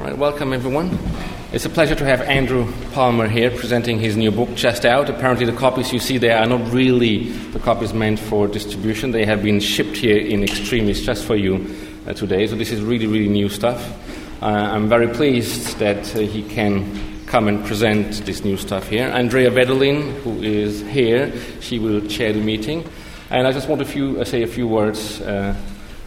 Welcome everyone. It's a pleasure to have Andrew Palmer here presenting his new book just out. Apparently, the copies you see there are not really the copies meant for distribution. They have been shipped here in extremis just for you uh, today. So, this is really, really new stuff. Uh, I'm very pleased that uh, he can come and present this new stuff here. Andrea Vedolin, who is here, she will chair the meeting. And I just want to uh, say a few words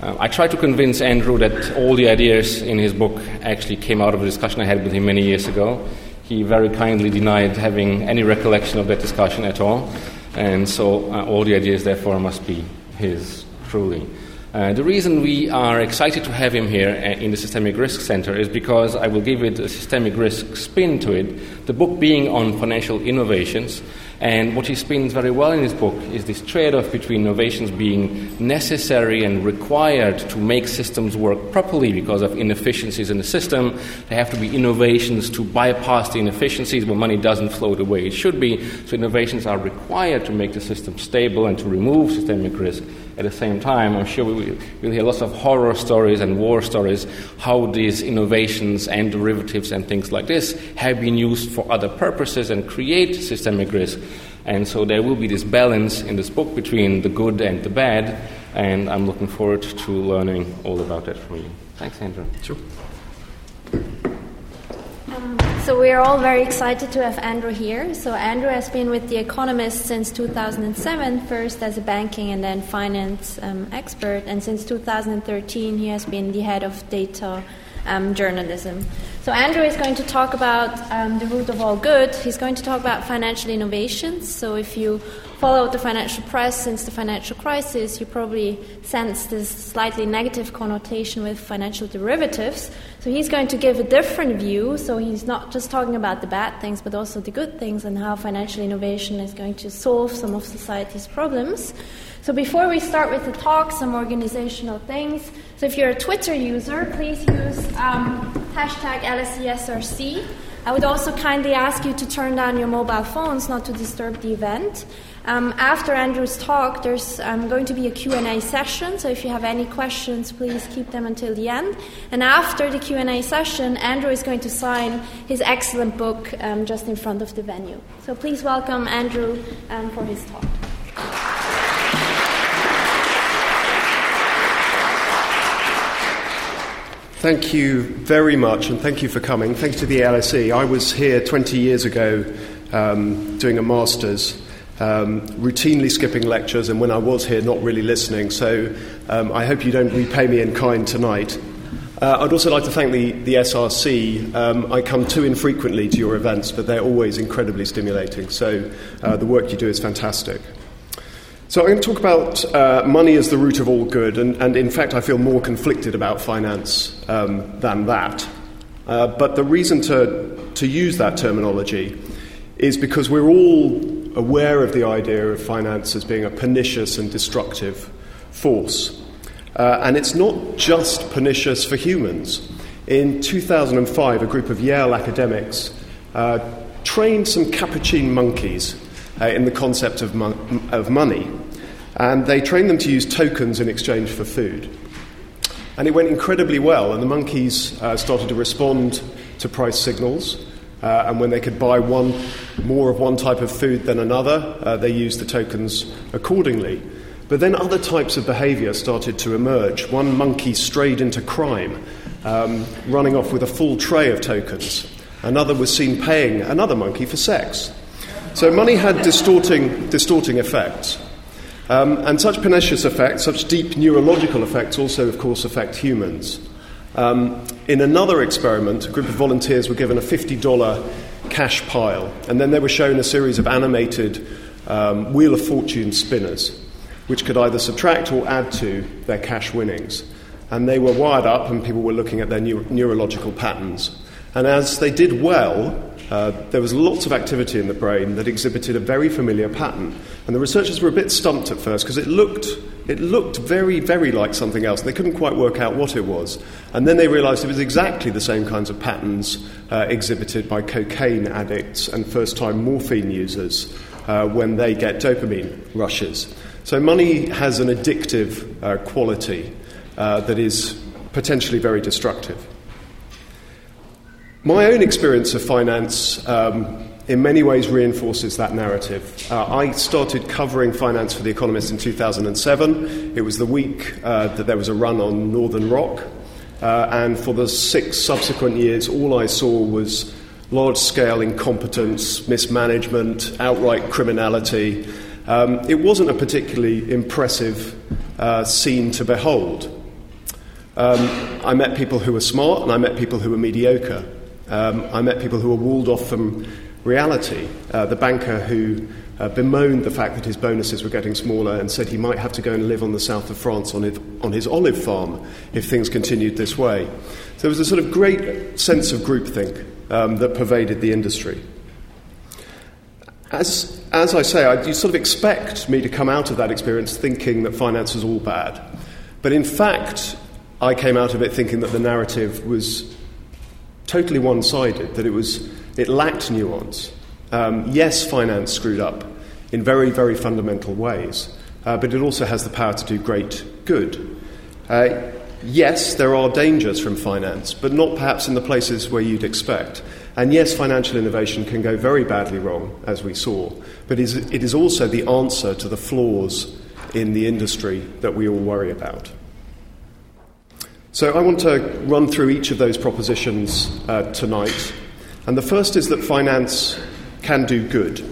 uh, I tried to convince Andrew that all the ideas in his book actually came out of a discussion I had with him many years ago. He very kindly denied having any recollection of that discussion at all, and so uh, all the ideas, therefore, must be his truly. Uh, the reason we are excited to have him here uh, in the Systemic Risk Center is because I will give it a systemic risk spin to it, the book being on financial innovations. And what he spins very well in his book is this trade off between innovations being necessary and required to make systems work properly because of inefficiencies in the system. There have to be innovations to bypass the inefficiencies where money doesn't flow the way it should be. So, innovations are required to make the system stable and to remove systemic risk. At the same time, I'm sure we will hear lots of horror stories and war stories how these innovations and derivatives and things like this have been used for other purposes and create systemic risk. And so there will be this balance in this book between the good and the bad, and I'm looking forward to learning all about that from you. Thanks, Andrew. Sure. So we are all very excited to have Andrew here. So Andrew has been with The Economist since 2007, first as a banking and then finance um, expert, and since 2013 he has been the head of data um, journalism. So Andrew is going to talk about um, the root of all good. He's going to talk about financial innovations. So if you followed the financial press since the financial crisis, you probably sense this slightly negative connotation with financial derivatives. So he's going to give a different view. So he's not just talking about the bad things, but also the good things and how financial innovation is going to solve some of society's problems. So before we start with the talk, some organizational things. So if you're a Twitter user, please use um, hashtag LSESRC. I would also kindly ask you to turn down your mobile phones not to disturb the event. Um, after Andrew's talk, there's um, going to be a Q&A session, so if you have any questions, please keep them until the end. And after the Q&A session, Andrew is going to sign his excellent book um, just in front of the venue. So please welcome Andrew um, for his talk. Thank you very much, and thank you for coming. Thanks to the LSE. I was here 20 years ago um, doing a master's um, routinely skipping lectures, and when I was here, not really listening. So um, I hope you don't repay me in kind tonight. Uh, I'd also like to thank the, the SRC. Um, I come too infrequently to your events, but they're always incredibly stimulating. So uh, the work you do is fantastic. So I'm going to talk about uh, money as the root of all good, and, and, in fact, I feel more conflicted about finance um, than that. Uh, but the reason to, to use that terminology is because we're all aware of the idea of finance as being a pernicious and destructive force. Uh, and it's not just pernicious for humans. In 2005, a group of Yale academics uh, trained some capuchin monkeys uh, in the concept of, mo- of money. And they trained them to use tokens in exchange for food. And it went incredibly well, and the monkeys uh, started to respond to price signals. Uh, and when they could buy one more of one type of food than another, uh, they used the tokens accordingly. But then other types of behavior started to emerge. One monkey strayed into crime, um, running off with a full tray of tokens. Another was seen paying another monkey for sex. So money had distorting, distorting effects. Um, and such pernicious effects, such deep neurological effects, also, of course, affect humans. Um, in another experiment, a group of volunteers were given a $50 cash pile, and then they were shown a series of animated um, Wheel of Fortune spinners, which could either subtract or add to their cash winnings. And they were wired up, and people were looking at their neur- neurological patterns. And as they did well, uh, there was lots of activity in the brain that exhibited a very familiar pattern. And the researchers were a bit stumped at first because it looked, it looked very, very like something else. They couldn't quite work out what it was. And then they realized it was exactly the same kinds of patterns uh, exhibited by cocaine addicts and first time morphine users uh, when they get dopamine rushes. So money has an addictive uh, quality uh, that is potentially very destructive. My own experience of finance um, in many ways reinforces that narrative. Uh, I started covering finance for The Economist in 2007. It was the week uh, that there was a run on Northern Rock. Uh, and for the six subsequent years, all I saw was large scale incompetence, mismanagement, outright criminality. Um, it wasn't a particularly impressive uh, scene to behold. Um, I met people who were smart and I met people who were mediocre. Um, I met people who were walled off from reality. Uh, the banker who uh, bemoaned the fact that his bonuses were getting smaller and said he might have to go and live on the south of France on his, on his olive farm if things continued this way. So there was a sort of great sense of groupthink um, that pervaded the industry. As, as I say, I, you sort of expect me to come out of that experience thinking that finance was all bad. But in fact, I came out of it thinking that the narrative was totally one sided, that it, was, it lacked nuance. Um, yes, finance screwed up in very, very fundamental ways, uh, but it also has the power to do great good. Uh, yes, there are dangers from finance, but not perhaps in the places where you'd expect. And yes, financial innovation can go very badly wrong, as we saw, but it is also the answer to the flaws in the industry that we all worry about. So I want to run through each of those propositions uh, tonight. And the first is that finance can do good.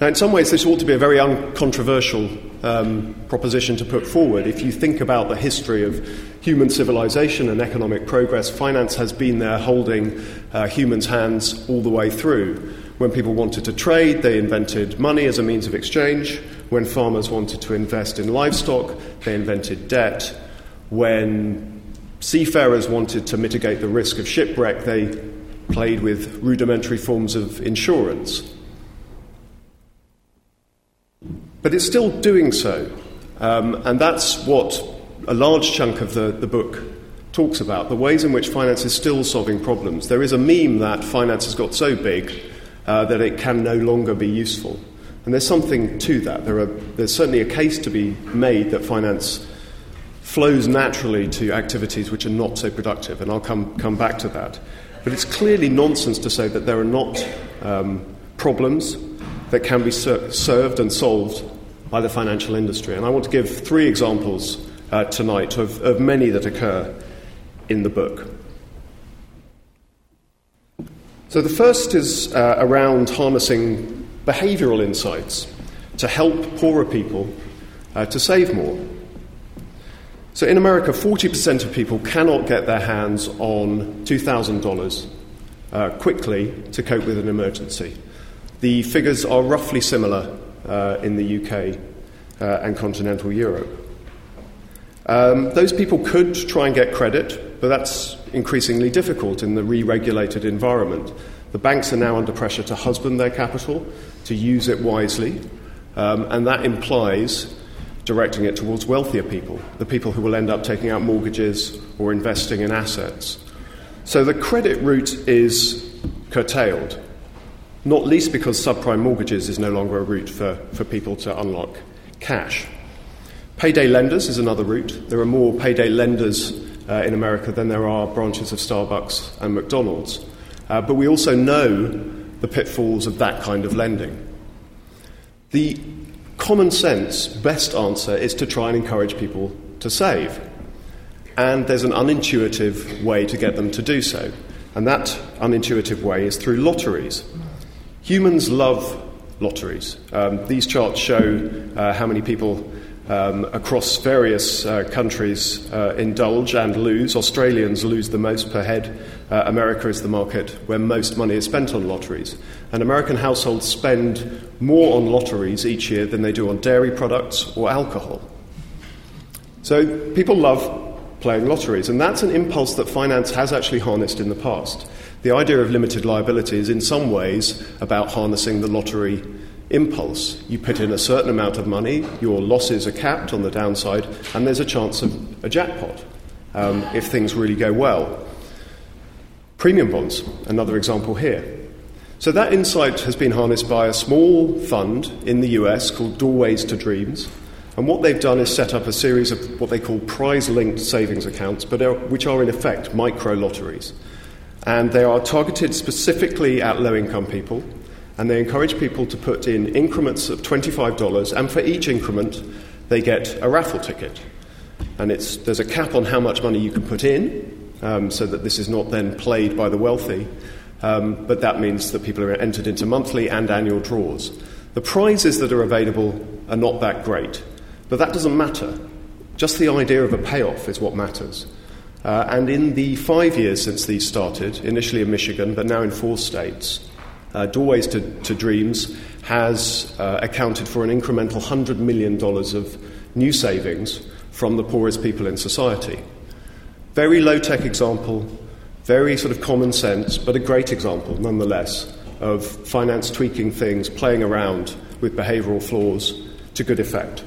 Now, in some ways, this ought to be a very uncontroversial um, proposition to put forward. If you think about the history of human civilization and economic progress, finance has been there holding uh, humans' hands all the way through. When people wanted to trade, they invented money as a means of exchange. When farmers wanted to invest in livestock, they invented debt. When seafarers wanted to mitigate the risk of shipwreck, they played with rudimentary forms of insurance. But it's still doing so. Um, and that's what a large chunk of the, the book talks about the ways in which finance is still solving problems. There is a meme that finance has got so big uh, that it can no longer be useful. And there's something to that. There are, there's certainly a case to be made that finance flows naturally to activities which are not so productive, and I'll come, come back to that. But it's clearly nonsense to say that there are not um, problems that can be ser- served and solved by the financial industry. And I want to give three examples uh, tonight of, of many that occur in the book. So the first is uh, around harnessing behavioral insights to help poorer people uh, to save more. So in America, 40% of people cannot get their hands on $2,000 uh, quickly to cope with an emergency. The figures are roughly similar uh, in the UK uh, and continental Europe. Um, those people could try and get credit, but that's increasingly difficult in the re regulated environment. The banks are now under pressure to husband their capital, to use it wisely, um, and that implies directing it towards wealthier people, the people who will end up taking out mortgages or investing in assets. So the credit route is curtailed, not least because subprime mortgages is no longer a route for, for people to unlock cash. Payday lenders is another route. There are more payday lenders uh, in America than there are branches of Starbucks and McDonald's. Uh, but we also know the pitfalls of that kind of lending. The common sense best answer is to try and encourage people to save. And there's an unintuitive way to get them to do so. And that unintuitive way is through lotteries. Humans love lotteries. Um, these charts show uh, how many people um, across various uh, countries uh, indulge and lose. Australians lose the most per head. Uh, America is the market where most money is spent on lotteries. And American households spend more on lotteries each year than they do on dairy products or alcohol. So people love playing lotteries, and that's an impulse that finance has actually harnessed in the past. The idea of limited liability is in some ways about harnessing the lottery impulse. You put in a certain amount of money, your losses are capped on the downside, and there's a chance of a jackpot um, if things really go well. Premium bonds, another example here. So that insight has been harnessed by a small fund in the US called Doorways to Dreams. And what they've done is set up a series of what they call prize linked savings accounts, but are, which are in effect micro lotteries. And they are targeted specifically at low income people. And they encourage people to put in increments of $25, and for each increment, they get a raffle ticket. And it's, there's a cap on how much money you can put in, um, so that this is not then played by the wealthy. Um, but that means that people are entered into monthly and annual draws. The prizes that are available are not that great, but that doesn't matter. Just the idea of a payoff is what matters. Uh, and in the five years since these started, initially in Michigan, but now in four states, uh, Doorways to, to, Dreams has uh, accounted for an incremental $100 million of new savings from the poorest people in society. Very low tech example, very sort of common sense, but a great example nonetheless of finance tweaking things, playing around with behavioral flaws to good effect.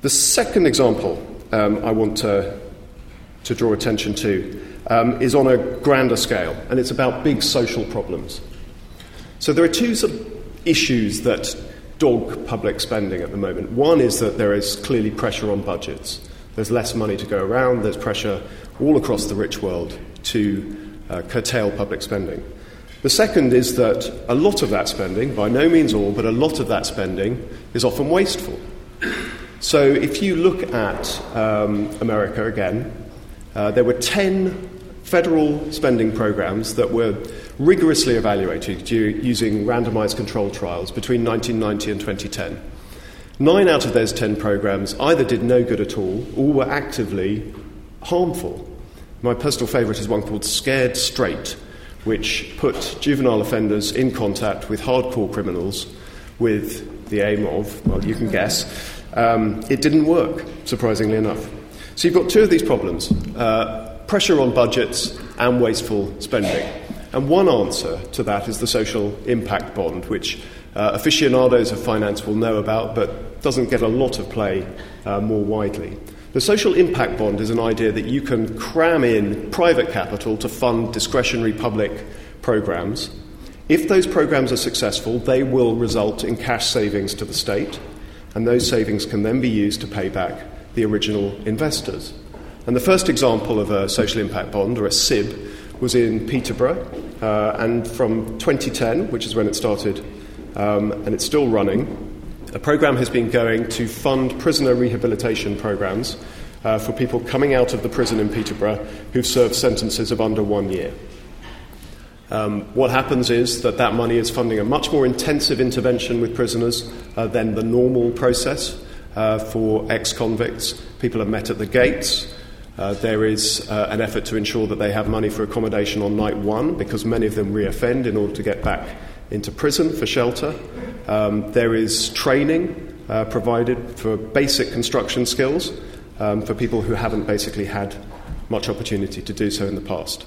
The second example um, I want to, to draw attention to um, is on a grander scale, and it's about big social problems. So there are two sort of issues that dog public spending at the moment. One is that there is clearly pressure on budgets. There's less money to go around, there's pressure all across the rich world to uh, curtail public spending. The second is that a lot of that spending, by no means all, but a lot of that spending is often wasteful. So if you look at um, America again, uh, there were 10 federal spending programs that were rigorously evaluated using randomized control trials between 1990 and 2010. Nine out of those 10 programs either did no good at all or were actively harmful. My personal favourite is one called Scared Straight, which put juvenile offenders in contact with hardcore criminals with the aim of, well, you can guess, um, it didn't work, surprisingly enough. So you've got two of these problems uh, pressure on budgets and wasteful spending. And one answer to that is the social impact bond, which uh, aficionados of finance will know about, but doesn't get a lot of play uh, more widely. The social impact bond is an idea that you can cram in private capital to fund discretionary public programs. If those programs are successful, they will result in cash savings to the state, and those savings can then be used to pay back the original investors. And the first example of a social impact bond, or a SIB, was in Peterborough, uh, and from 2010, which is when it started, um, and it's still running, a program has been going to fund prisoner rehabilitation programs uh, for people coming out of the prison in Peterborough who've served sentences of under one year. Um, what happens is that that money is funding a much more intensive intervention with prisoners uh, than the normal process uh, for ex convicts. People are met at the gates. Uh, there is uh, an effort to ensure that they have money for accommodation on night one because many of them reoffend in order to get back into prison for shelter. Um, there is training uh, provided for basic construction skills um, for people who haven't basically had much opportunity to do so in the past.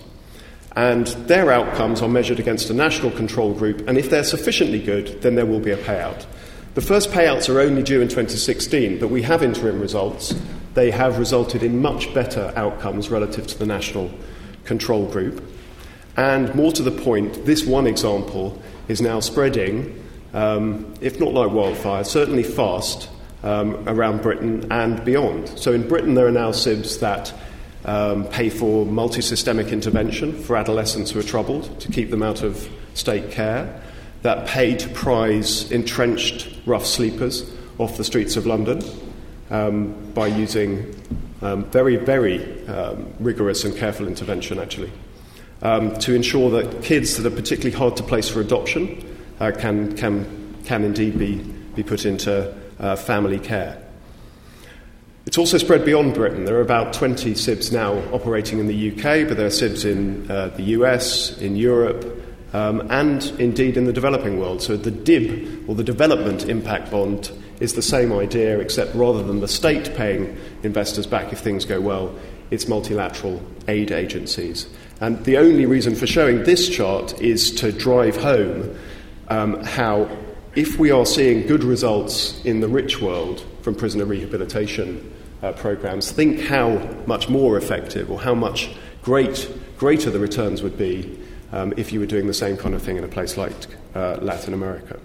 And their outcomes are measured against a national control group, and if they're sufficiently good, then there will be a payout. The first payouts are only due in 2016, but we have interim results. They have resulted in much better outcomes relative to the national control group. And more to the point, this one example is now spreading, um, if not like wildfire, certainly fast um, around Britain and beyond. So in Britain, there are now SIBs that um, pay for multi systemic intervention for adolescents who are troubled to keep them out of state care, that pay to prize entrenched rough sleepers off the streets of London um, by using um, very, very um, rigorous and careful intervention, actually um, to ensure that kids that are particularly hard to place for adoption uh, can, can, can indeed be, be put into uh, family care. It's also spread beyond Britain. There are about 20 SIBs now operating in the UK, but there are SIBs in uh, the US, in Europe, um, and indeed in the developing world. So the DIB, or the Development Impact Bond, is the same idea, except rather than the state paying investors back if things go well, it's multilateral aid agencies. And the only reason for showing this chart is to drive home um, how, if we are seeing good results in the rich world from prisoner rehabilitation uh, programs, think how much more effective or how much great, greater the returns would be um, if you were doing the same kind of thing in a place like uh, Latin America.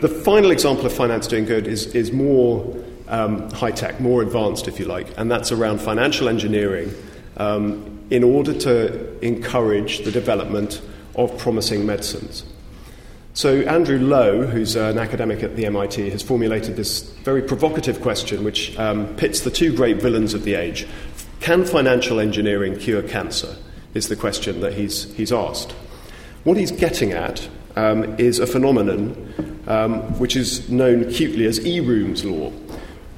The final example of finance doing good is, is more um, high tech, more advanced, if you like, and that's around financial engineering um, in order to encourage the development of promising medicines. So, Andrew Lo, who's an academic at the MIT, has formulated this very provocative question which um, pits the two great villains of the age. Can financial engineering cure cancer? Is the question that he's, he's asked. What he's getting at um, is a phenomenon um, which is known acutely as E Room's law.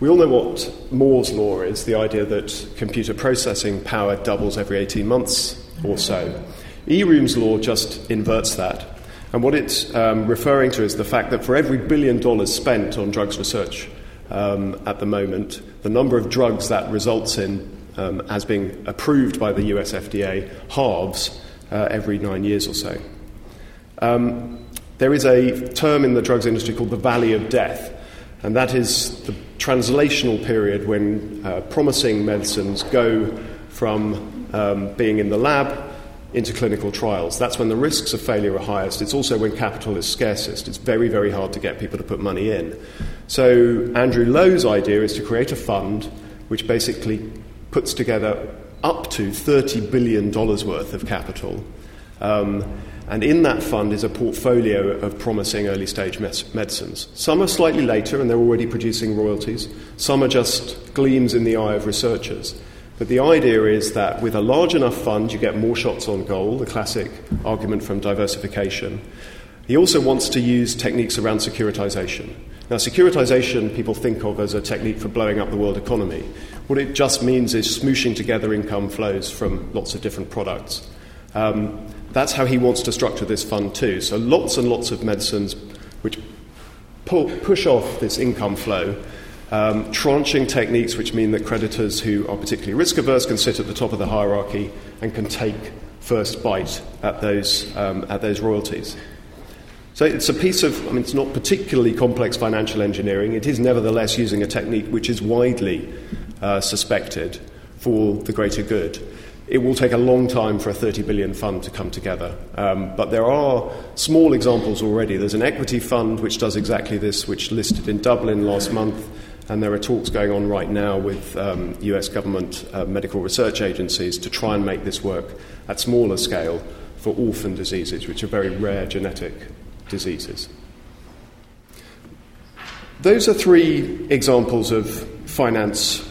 We all know what Moore's law is the idea that computer processing power doubles every 18 months or so. E Room's law just inverts that and what it's um, referring to is the fact that for every billion dollars spent on drugs research um, at the moment, the number of drugs that results in um, as being approved by the US FDA halves uh, every nine years or so. Um, there is a term in the drugs industry called the valley of death, and that is the translational period when uh, promising medicines go from um, being in the lab into clinical trials. That's when the risks of failure are highest. It's also when capital is scarcest. It's very, very hard to get people to put money in. So, Andrew Lo's idea is to create a fund which basically puts together up to $30 billion worth of capital. Um, and in that fund is a portfolio of promising early stage mes- medicines. Some are slightly later and they're already producing royalties, some are just gleams in the eye of researchers. But the idea is that with a large enough fund, you get more shots on goal, the classic argument from diversification. He also wants to use techniques around securitization. Now, securitization people think of as a technique for blowing up the world economy. What it just means is smooshing together income flows from lots of different products. Um, that's how he wants to structure this fund too. So, lots and lots of medicines which pull, push off this income flow um, tranching techniques, which mean that creditors who are particularly risk averse can sit at the top of the hierarchy and can take first bite at those, um, at those royalties. So it's a piece of, I mean, it's not particularly complex financial engineering. It is nevertheless using a technique which is widely uh, suspected for the greater good. It will take a long time for a 30 billion fund to come together. Um, but there are small examples already. There's an equity fund which does exactly this, which listed in Dublin last month and there are talks going on right now with um, US government uh, medical research agencies to try and make this work at smaller scale for orphan diseases, which are very rare genetic diseases. Those are three examples of finance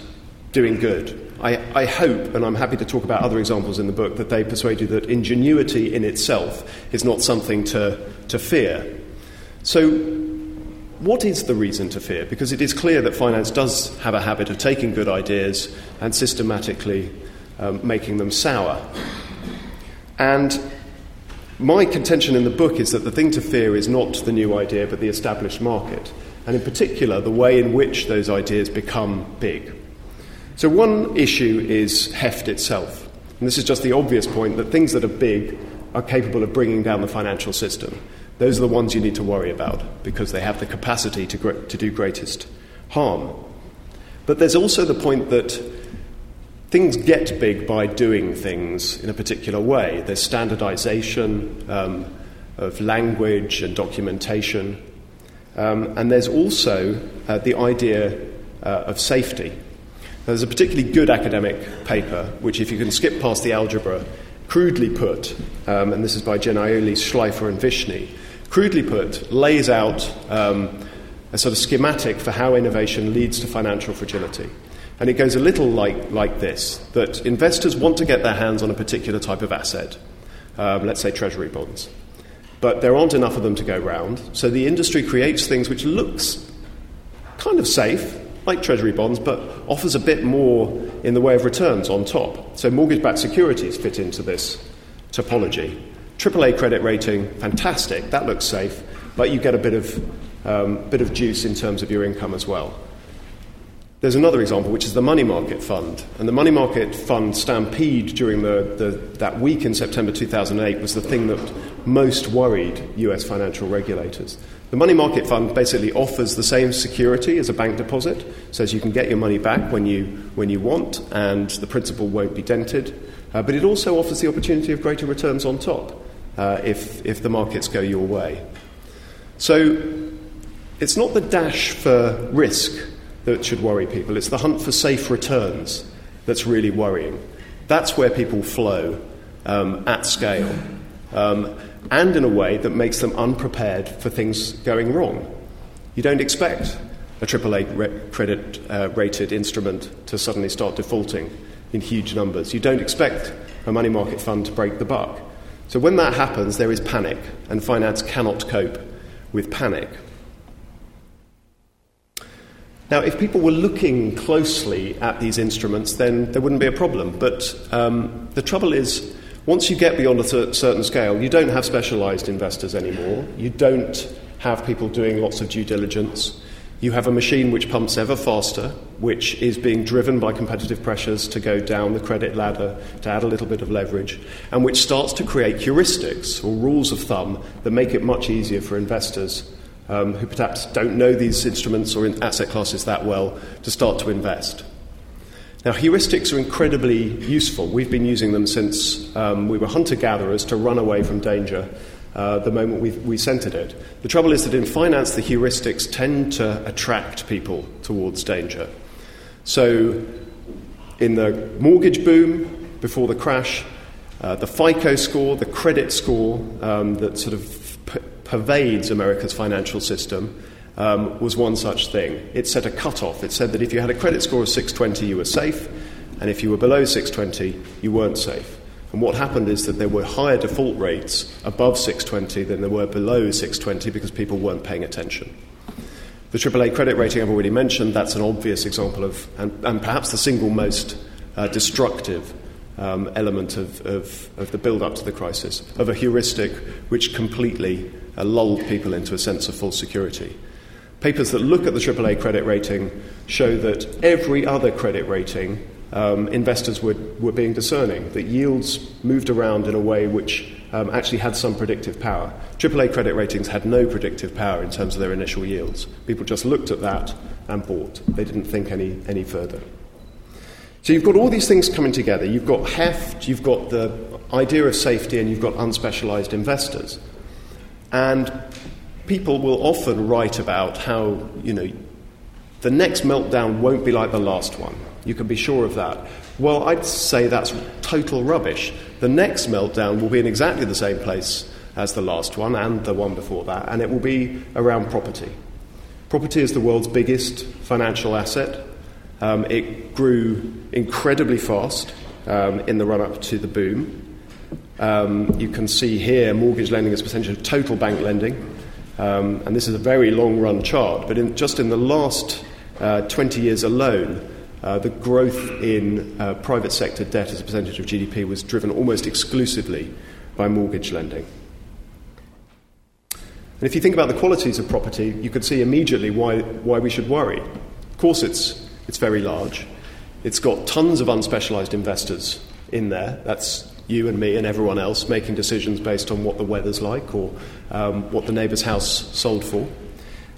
doing good. I, I, hope, and I'm happy to talk about other examples in the book, that they persuade you that ingenuity in itself is not something to, to fear. So, what is the reason to fear? Because it is clear that finance does have a habit of taking good ideas and systematically um, making them sour. And my contention in the book is that the thing to fear is not the new idea, but the established market, and in particular, the way in which those ideas become big. So, one issue is heft itself. And this is just the obvious point that things that are big are capable of bringing down the financial system. Those are the ones you need to worry about because they have the capacity to, gr- to do greatest harm. But there's also the point that things get big by doing things in a particular way. There's standardization um, of language and documentation. Um, and there's also uh, the idea uh, of safety. There's a particularly good academic paper, which, if you can skip past the algebra, crudely put, um, and this is by Gennaioli, Shleifer, and Vishny, crudely put, lays out um, a sort of schematic for how innovation leads to financial fragility. And it goes a little like, like this that investors want to get their hands on a particular type of asset, um, let's say treasury bonds. But there aren't enough of them to go round, so the industry creates things which looks kind of safe, like treasury bonds, but offers a bit more in the way of returns on top. So mortgage backed securities fit into this topology. AAA credit rating, fantastic, that looks safe, but you get a bit of, um, bit of juice in terms of your income as well. There's another example, which is the money market fund. And the money market fund stampede during the, the, that week in September 2008 was the thing that most worried US financial regulators. The money market fund basically offers the same security as a bank deposit, says you can get your money back when you, when you want, and the principal won't be dented. Uh, but it also offers the opportunity of greater returns on top uh, if, if the markets go your way. So it's not the dash for risk that should worry people, it's the hunt for safe returns that's really worrying. That's where people flow um, at scale um, and in a way that makes them unprepared for things going wrong. You don't expect a AAA re- credit uh, rated instrument to suddenly start defaulting in huge numbers. You don't expect a money market fund to break the buck. So when that happens, there is panic, and finance cannot cope with panic. Now, if people were looking closely at these instruments, then there wouldn't be a problem. But um, the trouble is, once you get beyond a th- certain scale, you don't have specialized investors anymore. You don't have people doing lots of due diligence. You have a machine which pumps ever faster, which is being driven by competitive pressures to go down the credit ladder, to add a little bit of leverage, and which starts to create heuristics or rules of thumb that make it much easier for investors um, who perhaps don't know these instruments or in asset classes that well to start to invest. Now, heuristics are incredibly useful. We've been using them since um, we were hunter gatherers to run away from danger uh, the moment we, we centered it. The trouble is that in finance, the heuristics tend to attract people towards danger. So, in the mortgage boom before the crash, uh, the FICO score, the credit score um, that sort of p- pervades America's financial system, um, was one such thing. It set a cutoff. It said that if you had a credit score of 620, you were safe, and if you were below 620, you weren't safe. And what happened is that there were higher default rates above 620 than there were below 620 because people weren't paying attention. The AAA credit rating I've already mentioned, that's an obvious example of, and, and perhaps the single most uh, destructive um, element of, of, of the build up to the crisis, of a heuristic which completely uh, lulled people into a sense of false security. Papers that look at the AAA credit rating show that every other credit rating um, investors were, were being discerning, that yields moved around in a way which um, actually had some predictive power. AAA credit ratings had no predictive power in terms of their initial yields. People just looked at that and bought. They didn't think any, any further. So you've got all these things coming together. You've got heft, you've got the idea of safety, and you've got unspecialized investors. And people will often write about how, you know, the next meltdown won't be like the last one. You can be sure of that. Well, I'd say that's total rubbish. The next meltdown will be in exactly the same place as the last one and the one before that, and it will be around property. Property is the world's biggest financial asset. Um, it grew incredibly fast um, in the run up to the boom. Um, you can see here mortgage lending as a percentage of total bank lending. Um, and this is a very long run chart, but in, just in the last uh, 20 years alone, uh, the growth in uh, private sector debt as a percentage of GDP was driven almost exclusively by mortgage lending. And if you think about the qualities of property, you could see immediately why, why we should worry. Of course, it's, it's very large. It's got tons of unspecialized investors in there. That's you and me and everyone else making decisions based on what the weather's like or um, what the neighbour's house sold for.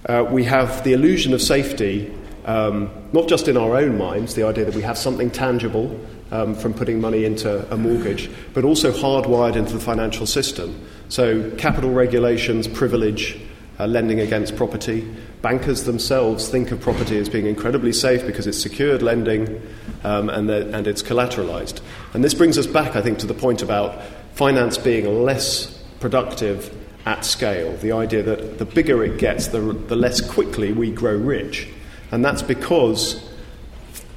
Uh, we have the illusion of safety um, not just in our own minds, the idea that we have something tangible um, from putting money into a mortgage, but also hardwired into the financial system. So, capital regulations privilege uh, lending against property. Bankers themselves think of property as being incredibly safe because it's secured lending um, and, and it's collateralized. And this brings us back, I think, to the point about finance being less productive at scale. The idea that the bigger it gets, the, the less quickly we grow rich. And that's because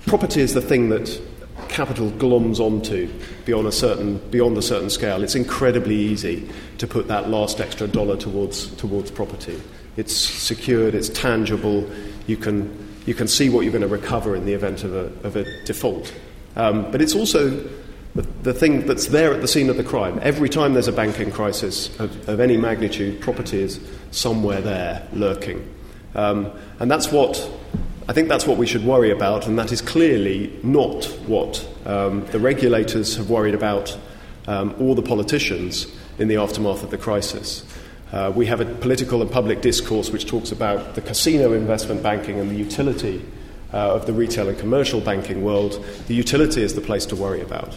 property is the thing that capital gloms onto beyond a certain, beyond a certain scale. It's incredibly easy to put that last extra dollar towards, towards property. It's secured, it's tangible, you can, you can see what you're going to recover in the event of a, of a default. Um, but it's also the, thing that's there at the scene of the crime. Every time there's a banking crisis of, of any magnitude, property is somewhere there lurking. Um, and that's what I think that's what we should worry about, and that is clearly not what um, the regulators have worried about um, or the politicians in the aftermath of the crisis. Uh, we have a political and public discourse which talks about the casino investment banking and the utility uh, of the retail and commercial banking world. The utility is the place to worry about.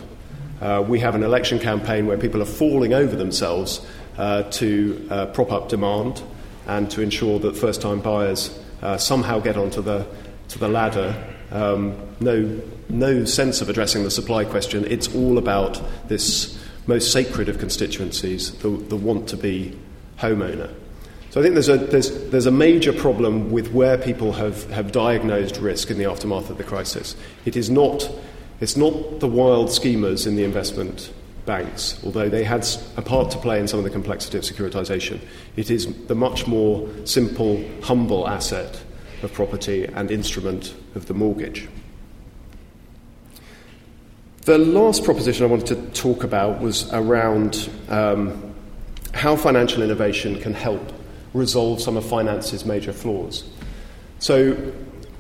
Uh, we have an election campaign where people are falling over themselves uh, to uh, prop up demand and to ensure that first time buyers uh, somehow get onto the, to the ladder um, no, no sense of addressing the supply question. It's all about this most sacred of constituencies, the, the want to be homeowner. So I think there's a, there's, there's a major problem with where people have, have diagnosed risk in the aftermath of the crisis. It is not, it's not the wild schemers in the investment banks, although they had a part to play in some of the complexity of securitization. It is the much more simple, humble asset of property and instrument of the mortgage. The last proposition I wanted to talk about was around um, how financial innovation can help resolve some of finance's major flaws. So,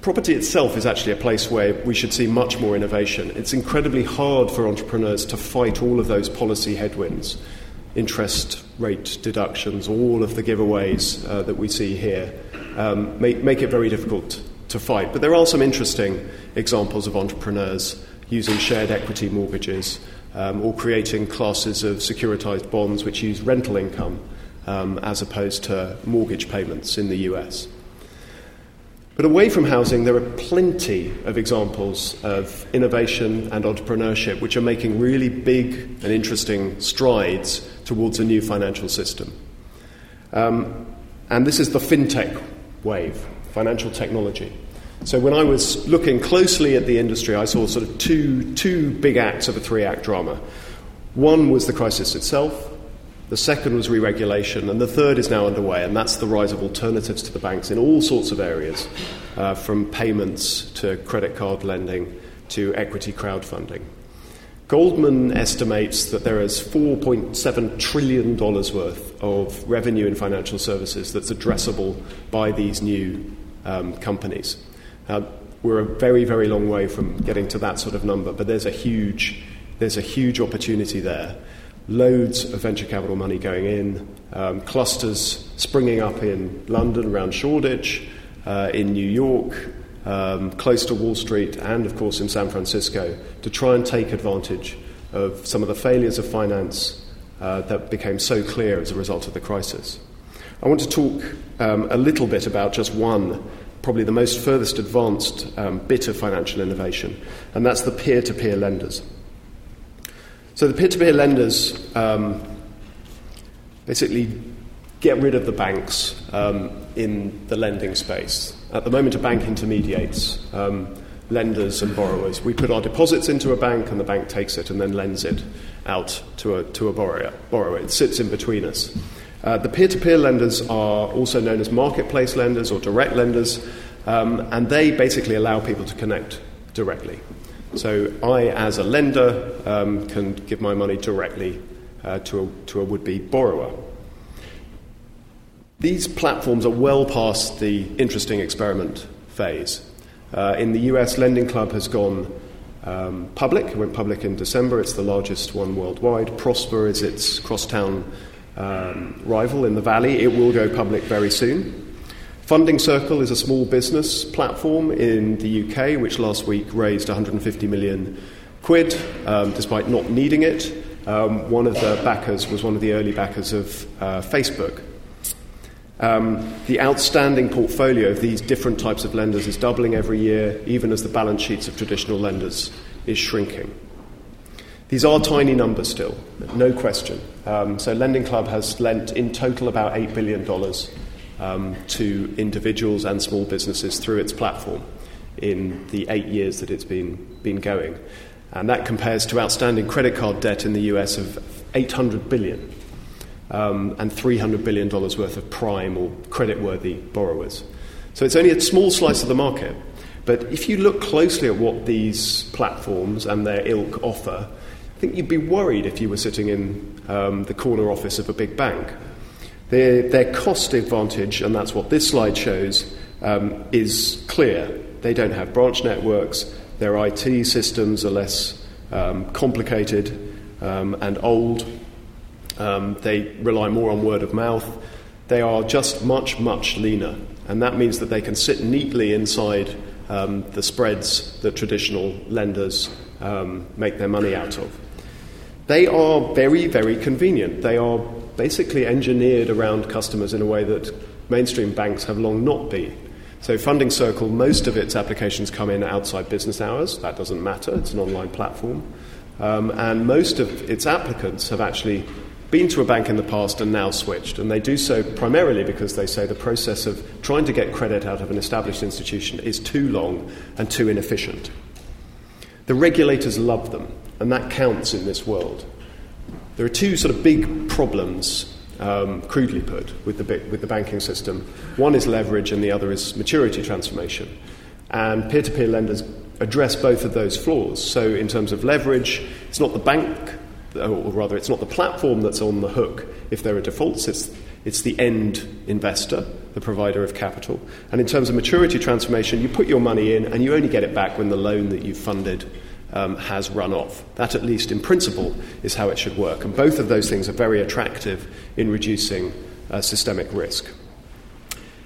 property itself is actually a place where we should see much more innovation. It's incredibly hard for entrepreneurs to fight all of those policy headwinds, interest rate deductions, all of the giveaways uh, that we see here, um, make, make it very difficult to fight. But there are some interesting examples of entrepreneurs using shared equity mortgages um, or creating classes of securitized bonds which use rental income um, as opposed to mortgage payments in the US. But away from housing, there are plenty of examples of innovation and entrepreneurship which are making really big and interesting strides towards a new financial system. Um, and this is the fintech wave, financial technology. So when I was looking closely at the industry, I saw sort of two, two big acts of a three act drama. One was the crisis itself, the second was re regulation, and the third is now underway, and that's the rise of alternatives to the banks in all sorts of areas, uh, from payments to credit card lending to equity crowdfunding. Goldman estimates that there is $4.7 trillion worth of revenue in financial services that's addressable by these new um, companies. Now, we're a very, very long way from getting to that sort of number, but there's a huge, there's a huge opportunity there loads of venture capital money going in, um, clusters springing up in London around Shoreditch, uh, in New York, um, close to Wall Street, and of course in San Francisco, to try and take advantage of some of the failures of finance uh, that became so clear as a result of the crisis. I want to talk um, a little bit about just one, probably the most furthest advanced um, bit of financial innovation, and that's the peer to peer lenders. So the peer-to-peer lenders um, basically get rid of the banks um, in the lending space. At the moment, a bank intermediates um, lenders and borrowers. We put our deposits into a bank, and the bank takes it and then lends it out to a, to a borrower. borrower. It sits in between us. Uh, the peer to peer lenders are also known as marketplace lenders or direct lenders, um, and they basically allow people to connect directly. So I, as a lender, um, can give my money directly uh, to a, to a would be borrower. These platforms are well past the interesting experiment phase. Uh, in the US, Lending Club has gone um, public. It went public in December. It's the largest one worldwide. Prosper is its crosstown um, rival in the Valley. It will go public very soon. Funding Circle is a small business platform in the UK, which last week raised 150 million quid, um, despite not needing it. Um, one of the backers was one of the early backers of uh, Facebook. Um, the outstanding portfolio of these different types of lenders is doubling every year, even as the balance sheets of traditional lenders is shrinking. These are tiny numbers still, no question. Um, so, Lending Club has lent in total about $8 billion um, to individuals and small businesses through its platform in the eight years that it's been, been going. And that compares to outstanding credit card debt in the US of 800 billion um, and 300 billion dollars worth of prime or credit-worthy borrowers. So it's only a small slice of the market. But if you look closely at what these platforms and their ilk offer, I think you'd be worried if you were sitting in um, the corner office of a big bank their, their cost advantage, and that's what this slide shows, um, is clear. They don't have branch networks, their IT systems are less um, complicated um, and old, um, they rely more on word of mouth. They are just much, much leaner, and that means that they can sit neatly inside um, the spreads that traditional lenders make their money out of. They are very, very convenient. They are basically engineered around customers in a way that mainstream banks have long not been. So, Funding Circle, most of its applications come in outside business hours. That doesn't matter, it's an online platform. Um, and most of its applicants have actually been to a bank in the past and now switched. And they do so primarily because they say the process of trying to get credit out of an established institution is too long and too inefficient. The regulators love them, and that counts in this world. There are two sort of big problems um, crudely put, with the, with the banking system. One is leverage, and the other is maturity transformation. And peer to peer lenders address both of those flaws. So, in terms of leverage, it's not the bank, or rather, it's not the platform that's on the hook if there are defaults, it's, it's the end investor, the provider of capital. And in terms of maturity transformation, you put your money in and you only get it back when the loan that you funded um, has run off. That, at least in principle, is how it should work. And both of those things are very attractive in reducing uh, systemic risk.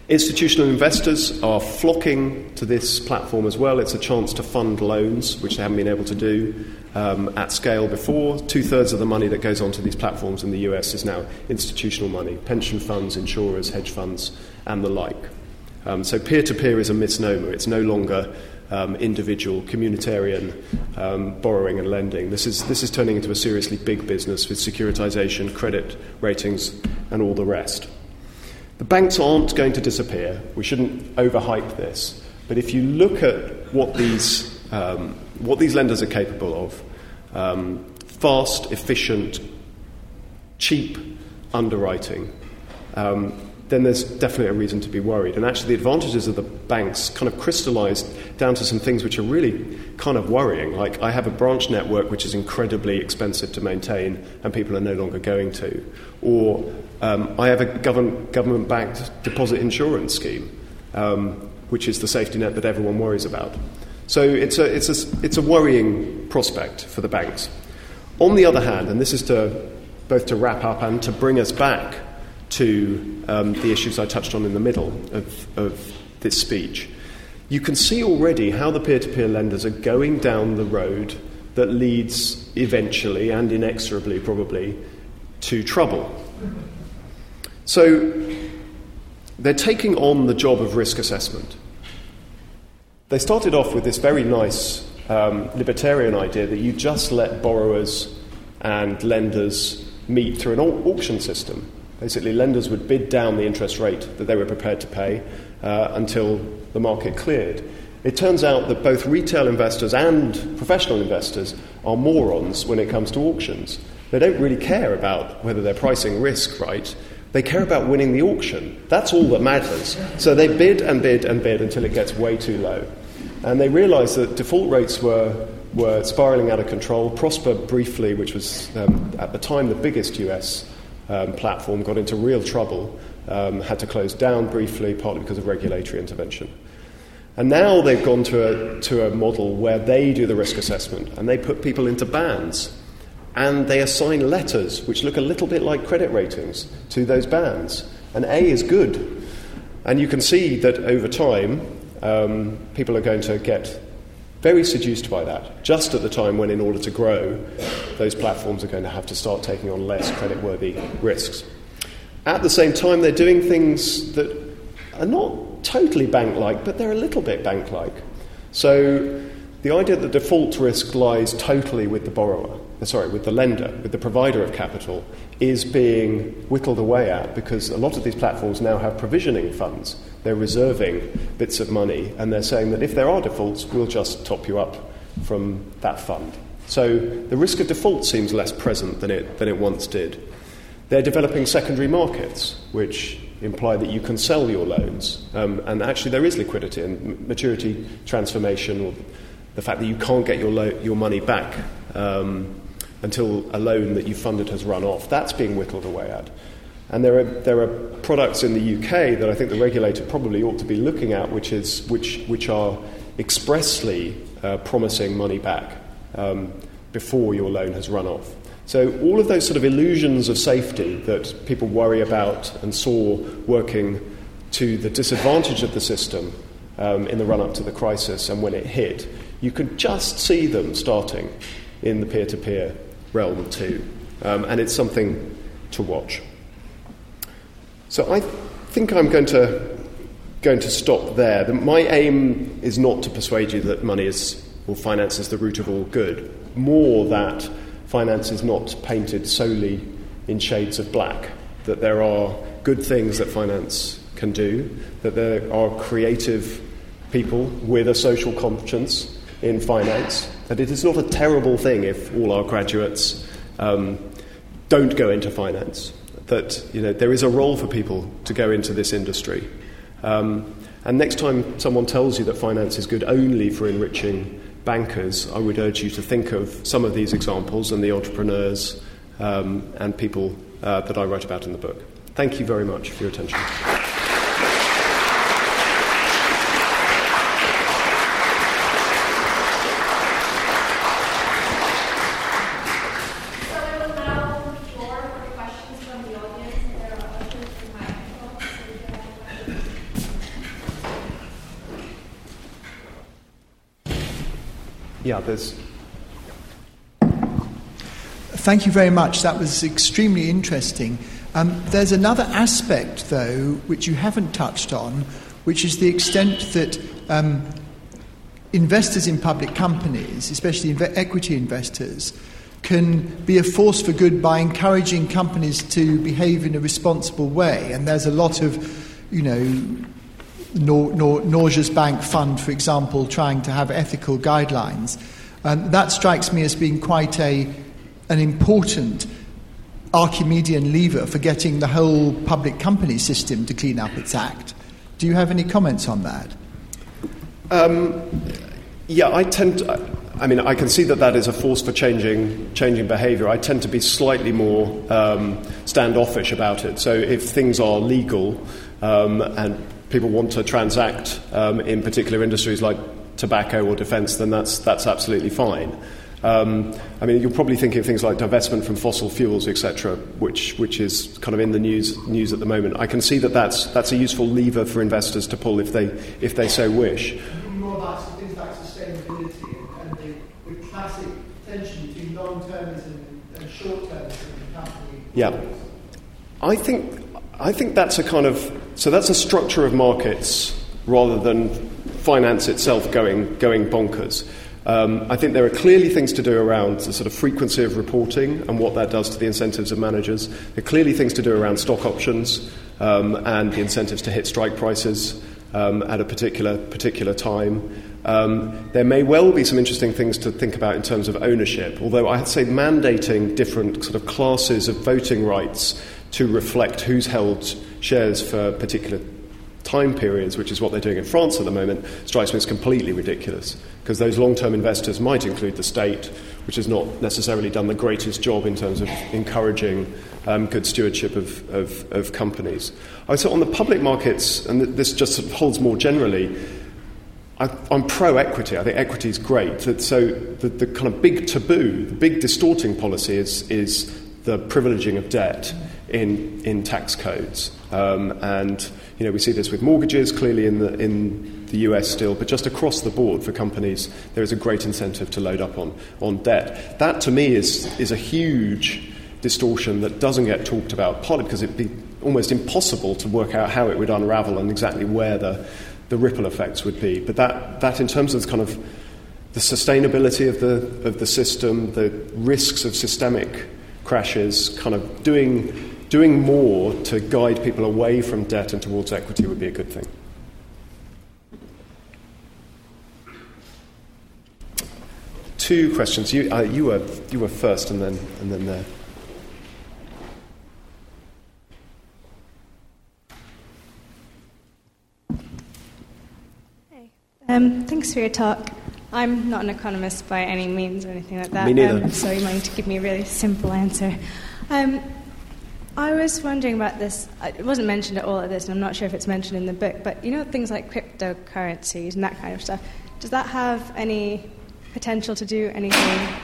Institutional investors are flocking to this platform as well. It's a chance to fund loans, which they haven't been able to do um, at scale before. Two thirds of the money that goes onto these platforms in the US is now institutional money pension funds, insurers, hedge funds, and the like. Um, so peer to peer is a misnomer. It's no longer um, individual, communitarian um, borrowing and lending. This is, this is turning into a seriously big business with securitization, credit ratings, and all the rest. The banks aren't going to disappear. We shouldn't overhype this. But if you look at what these, um, what these lenders are capable of um, fast, efficient, cheap underwriting um, then there's definitely a reason to be worried. And actually, the advantages of the banks kind of crystallized down to some things which are really kind of worrying. Like, I have a branch network which is incredibly expensive to maintain and people are no longer going to. Or um, I have a government, government backed deposit insurance scheme, um, which is the safety net that everyone worries about. So it's a, it's, a, it's a worrying prospect for the banks. On the other hand, and this is to both to wrap up and to bring us back to um, the issues I touched on in the middle of, of this speech, you can see already how the peer to peer lenders are going down the road that leads eventually and inexorably, probably, to trouble. So they're taking on the job of risk assessment. They started off with this very nice um, libertarian idea that you just let borrowers and lenders meet through an auction system. Basically, lenders would bid down the interest rate that they were prepared to pay uh, until the market cleared. It turns out that both retail investors and professional investors are morons when it comes to auctions. They don't really care about whether they're pricing risk right. They care about winning the auction. That's all that matters. So they bid and bid and bid until it gets way too low. And they realized that default rates were, were spiraling out of control. Prosper briefly, which was um, at the time the biggest US um, platform got into real trouble, um, had to close down briefly, partly because of regulatory intervention. And now they've gone to a, to a model where they do the risk assessment and they put people into bands and they assign letters which look a little bit like credit ratings to those bands. And A is good. And you can see that over time, um, people are going to get very seduced by that, just at the time when, in order to grow, those platforms are going to have to start taking on less creditworthy risks. At the same time, they're doing things that are not totally bank like, but they're a little bit bank like. So the idea that default risk lies totally with the borrower, sorry, with the lender, with the provider of capital, is being whittled away at because a lot of these platforms now have provisioning funds they're reserving bits of money and they're saying that if there are defaults, we'll just top you up from that fund. So the risk of default seems less present than it, than it once did. They're developing secondary markets, which imply that you can sell your loans. Um, and actually, there is liquidity and maturity transformation, or the fact that you can't get your, lo- your money back um, until a loan that you funded has run off. That's being whittled away at. And there are, there are products in the UK that I think the regulator probably ought to be looking at, which, is, which, which are expressly uh, promising money back um, before your loan has run off. So, all of those sort of illusions of safety that people worry about and saw working to the disadvantage of the system um, in the run up to the crisis and when it hit, you could just see them starting in the peer to peer realm too. Um, and it's something to watch. So I think I'm going to going to stop there. My aim is not to persuade you that money is or finance is the root of all good. More that finance is not painted solely in shades of black. That there are good things that finance can do. That there are creative people with a social conscience in finance. That it is not a terrible thing if all our graduates um, don't go into finance. That you know there is a role for people to go into this industry. Um, and next time someone tells you that finance is good only for enriching bankers, I would urge you to think of some of these examples and the entrepreneurs um, and people uh, that I write about in the book. Thank you very much for your attention. Yeah, there's. Thank you very much. That was extremely interesting. Um, there's another aspect, though, which you haven't touched on, which is the extent that um, investors in public companies, especially inv- equity investors, can be a force for good by encouraging companies to behave in a responsible way. And there's a lot of, you know, nor, nor, Norges Bank Fund, for example, trying to have ethical guidelines. And that strikes me as being quite a, an important Archimedean lever for getting the whole public company system to clean up its act. Do you have any comments on that? Um, yeah, I tend to, I mean, I can see that that is a force for changing, changing behaviour. I tend to be slightly more um, standoffish about it. So if things are legal um, and people want to transact um, in particular industries like tobacco or defence, then that's, that's absolutely fine. Um, I mean, you're probably thinking of things like divestment from fossil fuels, etc., which, which is kind of in the news, news at the moment. I can see that that's, that's a useful lever for investors to pull if they, if they so wish. More about things like sustainability and the, the classic tension between long-termism and short-termism in company. Yeah. I think, I think that's a kind of so that's a structure of markets rather than finance itself going, going bonkers. Um, I think there are clearly things to do around the sort of frequency of reporting and what that does to the incentives of managers. There are clearly things to do around stock options um, and the incentives to hit strike prices um, at a particular, particular time. Um, there may well be some interesting things to think about in terms of ownership, although I'd say mandating different sort of classes of voting rights to reflect who's held shares for particular time periods, which is what they're doing in France at the moment, strikes me as completely ridiculous. Because those long term investors might include the state, which has not necessarily done the greatest job in terms of encouraging um, good stewardship of, of, of, companies. I would on the public markets, and this just sort of holds more generally, I, am pro equity. I think equity is great. So the, the kind of big taboo, the big distorting policy is, is the privileging of debt in, in tax codes. Um, and you know, we see this with mortgages, clearly in the, in the US still, but just across the board for companies, there is a great incentive to load up on, on debt. That to me is, is a huge distortion that doesn't get talked about, partly because it'd be almost impossible to work out how it would unravel and exactly where the, the ripple effects would be. But that, that in terms of kind of the sustainability of the, of the system, the risks of systemic crashes, kind of doing doing more to guide people away from debt and towards equity would be a good thing. Two questions. You, uh, you, were, you were first and then, and then there. Hey. Um, thanks for your talk. I'm not an economist by any means or anything like that. Me neither. Um, so you might need to give me a really simple answer. Um, I was wondering about this. It wasn't mentioned at all at this, and I'm not sure if it's mentioned in the book, but you know things like cryptocurrencies and that kind of stuff. Does that have any potential to do anything,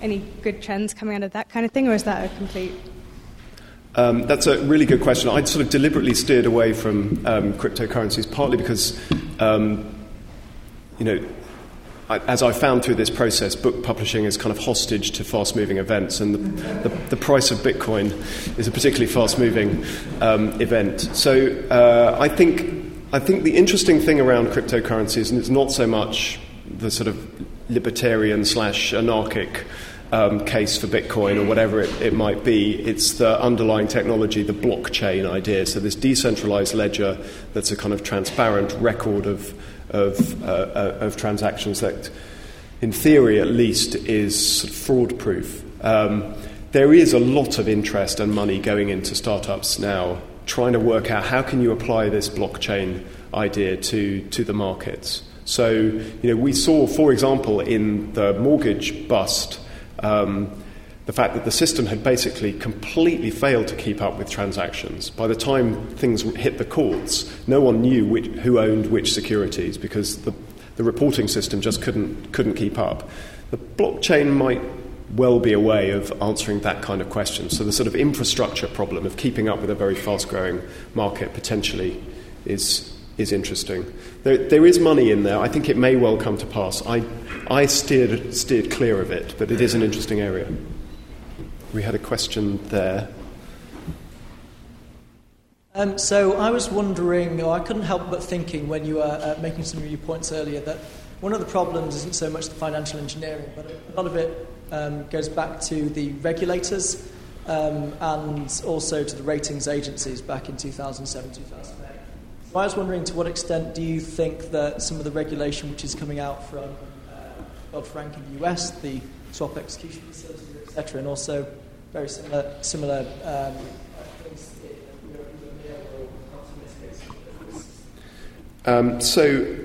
any good trends coming out of that kind of thing, or is that a complete um, that's a really good question. I'd sort of deliberately steered away from um, cryptocurrencies, partly because, um, you know, as I found through this process, book publishing is kind of hostage to fast moving events, and the, the, the, price of Bitcoin is a particularly fast moving um, event. So uh, I think I think the interesting thing around cryptocurrencies, and it's not so much the sort of libertarian slash anarchic um, case for Bitcoin or whatever it, it, might be. It's the underlying technology, the blockchain idea. So, this decentralized ledger that's a kind of transparent record of, of, uh, uh, of transactions that, in theory at least, is fraud proof. Um, there is a lot of interest and money going into startups now trying to work out how can you apply this blockchain idea to, to the markets. So, you know, we saw, for example, in the mortgage bust, um, the fact that the system had basically completely failed to keep up with transactions. By the time things hit the courts, no one knew which, who owned which securities because the, the reporting system just couldn't, couldn't keep up. The blockchain might well be a way of answering that kind of question. So the sort of infrastructure problem of keeping up with a very fast growing market potentially is, is interesting. There, there is money in there. I think it may well come to pass. I, I steered, steered clear of it, but it is an interesting area. We had a question there. Um, so I was wondering, or I couldn't help but thinking when you were uh, making some of your points earlier, that one of the problems isn't so much the financial engineering, but a lot of it um, goes back to the regulators um, and also to the ratings agencies back in 2007 2008. So I was wondering to what extent do you think that some of the regulation which is coming out from uh, Dodd Frank in the US, the swap execution facility, etc., and also very similar, similar um, um, so,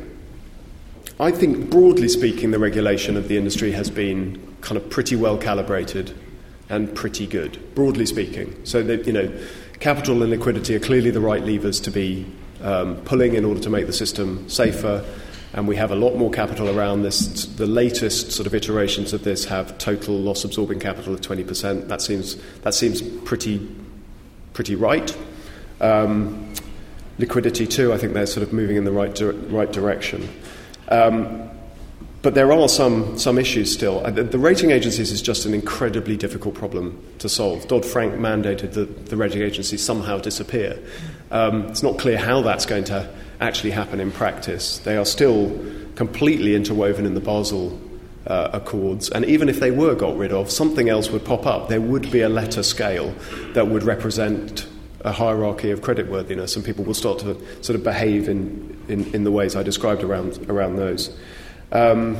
I think broadly speaking, the regulation of the industry has been kind of pretty well calibrated and pretty good, broadly speaking. So that you know, capital and liquidity are clearly the right levers to be um, pulling in order to make the system safer. And we have a lot more capital around this. The latest sort of iterations of this have total loss absorbing capital of 20%. That seems, that seems pretty, pretty right. Um, liquidity, too, I think they're sort of moving in the right, di- right direction. Um, but there are some, some issues still. Uh, the, rating agencies is just an incredibly difficult problem to solve. Dodd Frank mandated that the rating agencies somehow disappear. Um, it's not clear how that's going to actually happen in practice. They are still completely interwoven in the Basel uh, Accords, and even if they were got rid of, something else would pop up. There would be a letter scale that would represent a hierarchy of creditworthiness, and people will start to sort of behave in, in, in the ways I described around, around those. Um,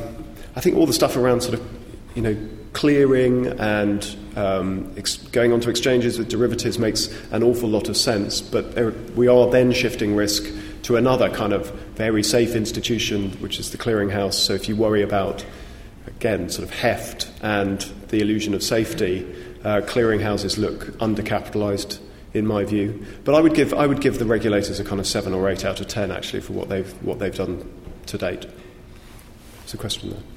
I think all the stuff around sort of, you know, clearing and um, ex- going exchanges with derivatives makes an awful lot of sense, but there, we are then shifting risk to another kind of very safe institution, which is the clearinghouse. So if you worry about, again, sort of heft and the illusion of safety, uh, clearinghouses look undercapitalized in my view. But I would give I would give the regulators a kind of seven or eight out of ten actually for what they've what they've done to date. There's a question there.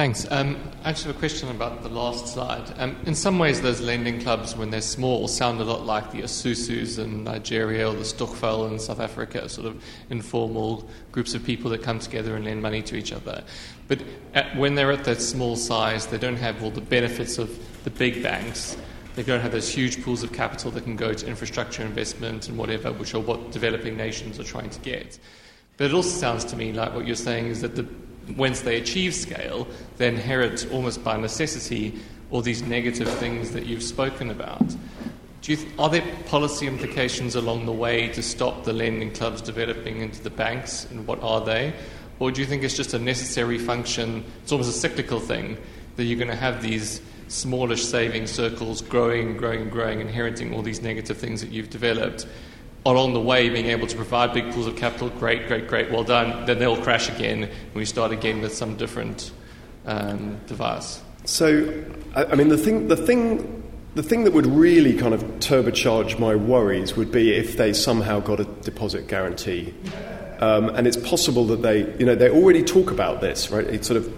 Thanks. Um, I actually have a question about the last slide. Um, in some ways, those lending clubs, when they're small, sound a lot like the Esusus in Nigeria or the Stokvel in South Africa, sort of informal groups of people that come together and lend money to each other. But at, when they're at that small size, they don't have all the benefits of the big banks. They don't have those huge pools of capital that can go to infrastructure investment and whatever, which are what developing nations are trying to get. But it also sounds to me like what you're saying is that the, once they achieve scale, they inherit almost by necessity all these negative things that you've spoken about. Th- are there policy implications along the way to stop the lending clubs developing into the banks, and what are they? Or do you think it's just a necessary function? It's almost a cyclical thing that you're going to have these smallish saving circles growing, growing, growing, inheriting all these negative things that you've developed. Along the way, being able to provide big pools of capital, great, great, great, well done. Then they'll crash again, and we start again with some different um, device. So, I mean, the thing, the thing, the thing that would really kind of turbocharge my worries would be if they somehow got a deposit guarantee. Um, and it's possible that they, you know, they already talk about this, right? It's sort of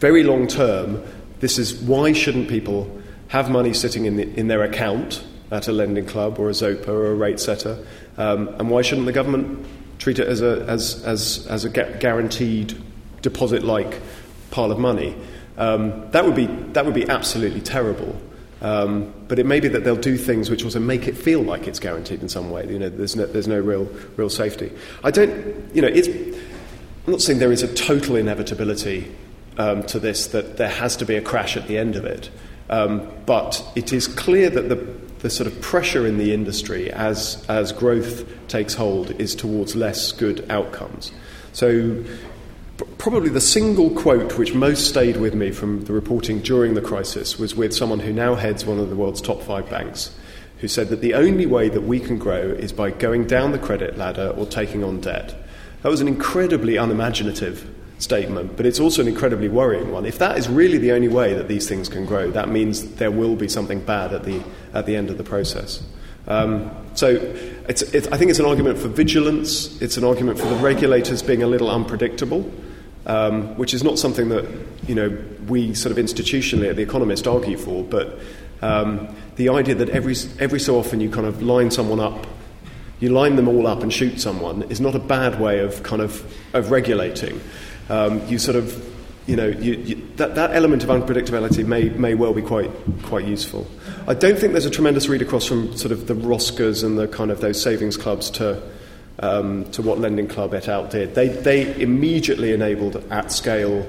very long term this is why shouldn't people have money sitting in, the, in their account at a lending club or a ZOPA or a RateSetter? Um, and why shouldn't the government treat it as a, as, as, as a guaranteed deposit like pile of money? Um, that, would be, that would be absolutely terrible. Um, but it may be that they'll do things which also make it feel like it's guaranteed in some way. You know, there's no, there's no real, real safety. I don't, you know, it's, I'm not saying there is a total inevitability um, to this, that there has to be a crash at the end of it. Um, but it is clear that the, the sort of pressure in the industry as, as growth takes hold is towards less good outcomes. So, probably the single quote which most stayed with me from the reporting during the crisis was with someone who now heads one of the world's top five banks, who said that the only way that we can grow is by going down the credit ladder or taking on debt. That was an incredibly unimaginative statement, but it's also an incredibly worrying one. If that is really the only way that these things can grow, that means there will be something bad at the, at the end of the process. Um, so it's, it's, I think it's an argument for vigilance, it's an argument for the regulators being a little unpredictable. Um, which is not something that you know we sort of institutionally at the Economist argue for, but um, the idea that every every so often you kind of line someone up you line them all up and shoot someone is not a bad way of kind of, of regulating. Um, you sort of, you know, you, you, that, that element of unpredictability may, may well be quite, quite useful. I don't think there's a tremendous read across from sort of the Roscas and the kind of those savings clubs to, um, to what Lending Club et al. did. They, they immediately enabled at scale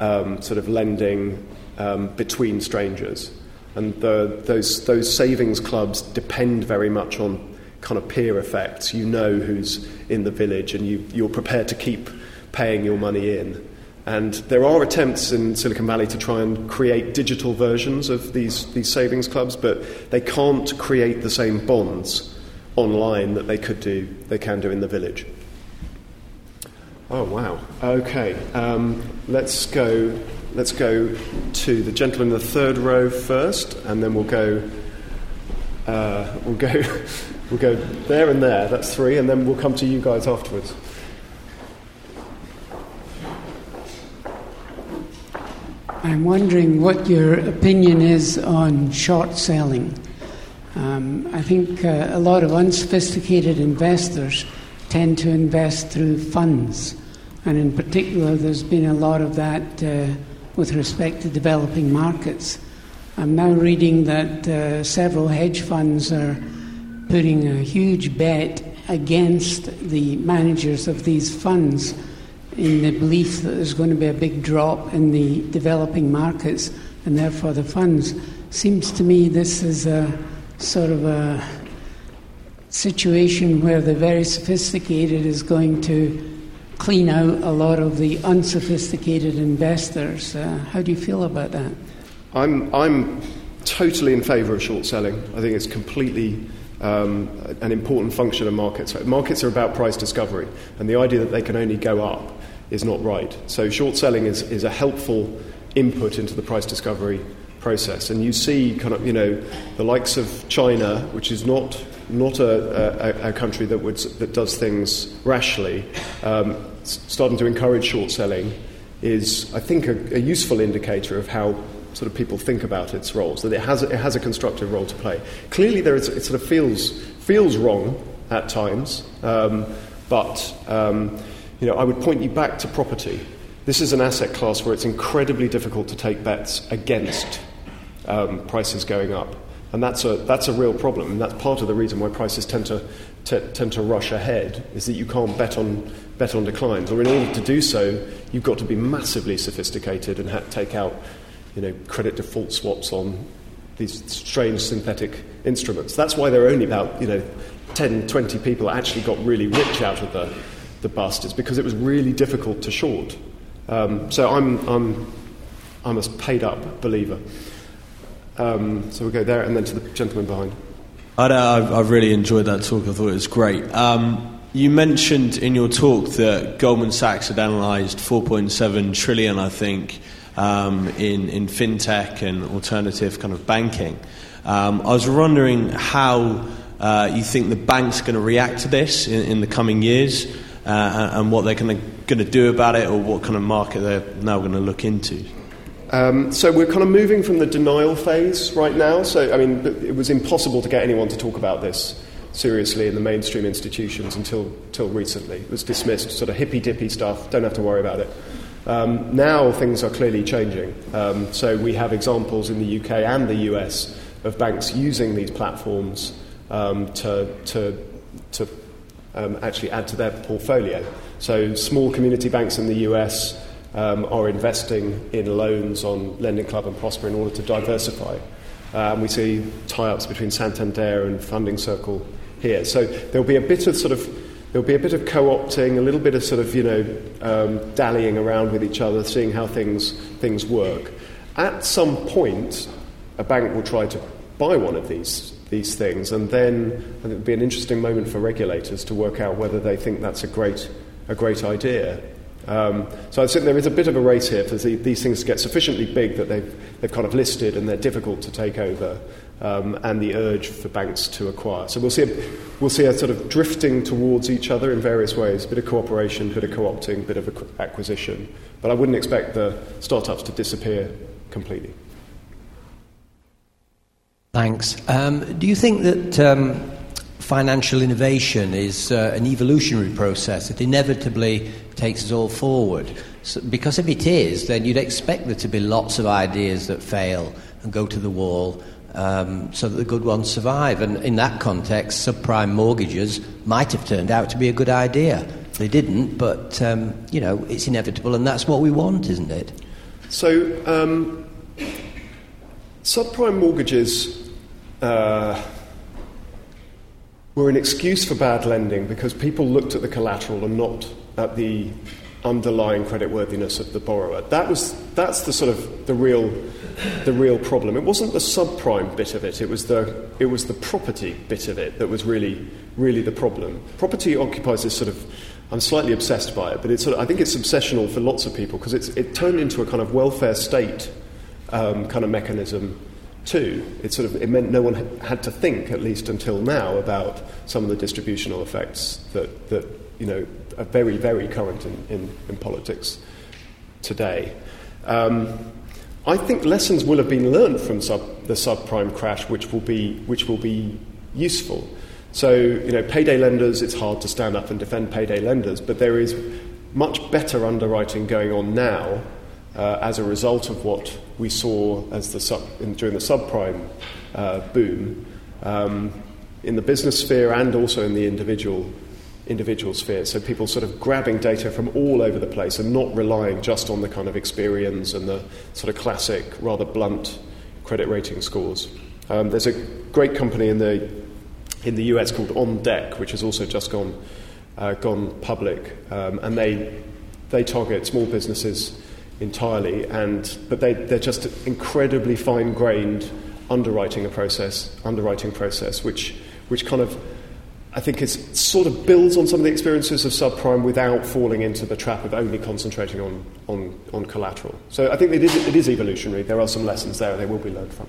um, sort of lending um, between strangers. And the, those, those savings clubs depend very much on kind of peer effects. You know who's in the village, and you, you're prepared to keep paying your money in. And there are attempts in Silicon Valley to try and create digital versions of these, these savings clubs, but they can't create the same bonds online that they could do, they can do in the village. Oh wow. Okay. Um, let's go. Let's go to the gentleman in the third row first, and then we'll go. Uh, we'll go We'll go there and there, that's three, and then we'll come to you guys afterwards. I'm wondering what your opinion is on short selling. Um, I think uh, a lot of unsophisticated investors tend to invest through funds, and in particular, there's been a lot of that uh, with respect to developing markets. I'm now reading that uh, several hedge funds are putting a huge bet against the managers of these funds in the belief that there's going to be a big drop in the developing markets and therefore the funds. Seems to me this is a sort of a situation where the very sophisticated is going to clean out a lot of the unsophisticated investors. Uh, how do you feel about that? I'm, I'm totally in favour of short selling. I think it's completely um, an important function of markets. Markets are about price discovery, and the idea that they can only go up is not right. So, short selling is, is a helpful input into the price discovery process. And you see, kind of, you know, the likes of China, which is not not a, a, a country that would that does things rashly, um, starting to encourage short selling is, I think, a, a useful indicator of how sort of people think about its roles, that it has, it has a constructive role to play. Clearly, there is, it sort of feels, feels wrong at times, um, but um, you know, I would point you back to property. This is an asset class where it's incredibly difficult to take bets against um, prices going up. And that's a, that's a real problem. And that's part of the reason why prices tend to, t- tend to rush ahead, is that you can't bet on, bet on declines. Or in order to do so, you've got to be massively sophisticated and ha- take out you know, credit default swaps on these strange synthetic instruments. That's why there are only about, you know, 10, 20 people actually got really rich out of the, the bust, is because it was really difficult to short. Um, so I'm, I'm, I'm a paid up believer. Um, so we'll go there and then to the gentleman behind. I I've really enjoyed that talk. I thought it was great. Um, you mentioned in your talk that Goldman Sachs had analysed 4.7 trillion, I think, um, in, in fintech and alternative kind of banking. Um, I was wondering how uh, you think the bank's going to react to this in, in the coming years uh, and what they're going to do about it or what kind of market they're now going to look into. Um, so we're kind of moving from the denial phase right now. So, I mean, it was impossible to get anyone to talk about this seriously in the mainstream institutions until, until recently. It was dismissed, sort of hippy dippy stuff, don't have to worry about it. Um, now things are clearly changing. Um, so we have examples in the UK and the US of banks using these platforms um, to, to, to um, actually add to their portfolio. So small community banks in the US um, are investing in loans on Lending Club and Prosper in order to diversify. Um, we see tie ups between Santander and Funding Circle here. So there'll be a bit of sort of there'll be a bit of co-opting, a little bit of sort of you know um, dallying around with each other, seeing how things things work. At some point, a bank will try to buy one of these these things, and then it would be an interesting moment for regulators to work out whether they think that's a great a great idea. Um, so I think there is a bit of a race here for the, these things to get sufficiently big that they've, they've kind of listed and they're difficult to take over, um, and the urge for banks to acquire. So we'll see, a, we'll see a sort of drifting towards each other in various ways, a bit of cooperation, a bit of co-opting, a bit of acquisition. But I wouldn't expect the startups to disappear completely. Thanks. Um, do you think that um, financial innovation is uh, an evolutionary process that inevitably takes us all forward. So, because if it is, then you'd expect there to be lots of ideas that fail and go to the wall um, so that the good ones survive. And in that context, subprime mortgages might have turned out to be a good idea. They didn't, but um, you know it's inevitable, and that's what we want, isn't it? So, um, subprime mortgages. Uh, were an excuse for bad lending because people looked at the collateral and not at the underlying creditworthiness of the borrower. That was, that's the sort of the real, the real problem. It wasn't the subprime bit of it, it was the, it was the property bit of it that was really, really the problem. Property occupies this sort of, I'm slightly obsessed by it, but it's sort of, I think it's obsessional for lots of people because it turned into a kind of welfare state um, kind of mechanism too. It sort of it meant no one had to think, at least until now, about some of the distributional effects that, that you know are very very current in, in, in politics today. Um, I think lessons will have been learned from sub, the subprime crash, which will be which will be useful. So you know, payday lenders. It's hard to stand up and defend payday lenders, but there is much better underwriting going on now uh, as a result of what we saw as the sub, in, during the subprime uh, boom um, in the business sphere and also in the individual individual sphere. So people sort of grabbing data from all over the place and not relying just on the kind of experience and the sort of classic, rather blunt credit rating scores. Um, there's a great company in the in the US called OnDeck, which has also just gone uh, gone public, um, and they they target small businesses entirely, and, but they, they're just incredibly fine grained underwriting a process, underwriting process, which, which kind of I think is sort of builds on some of the experiences of subprime without falling into the trap of only concentrating on, on, on collateral. So I think it is, it is evolutionary. There are some lessons there they will be learned from.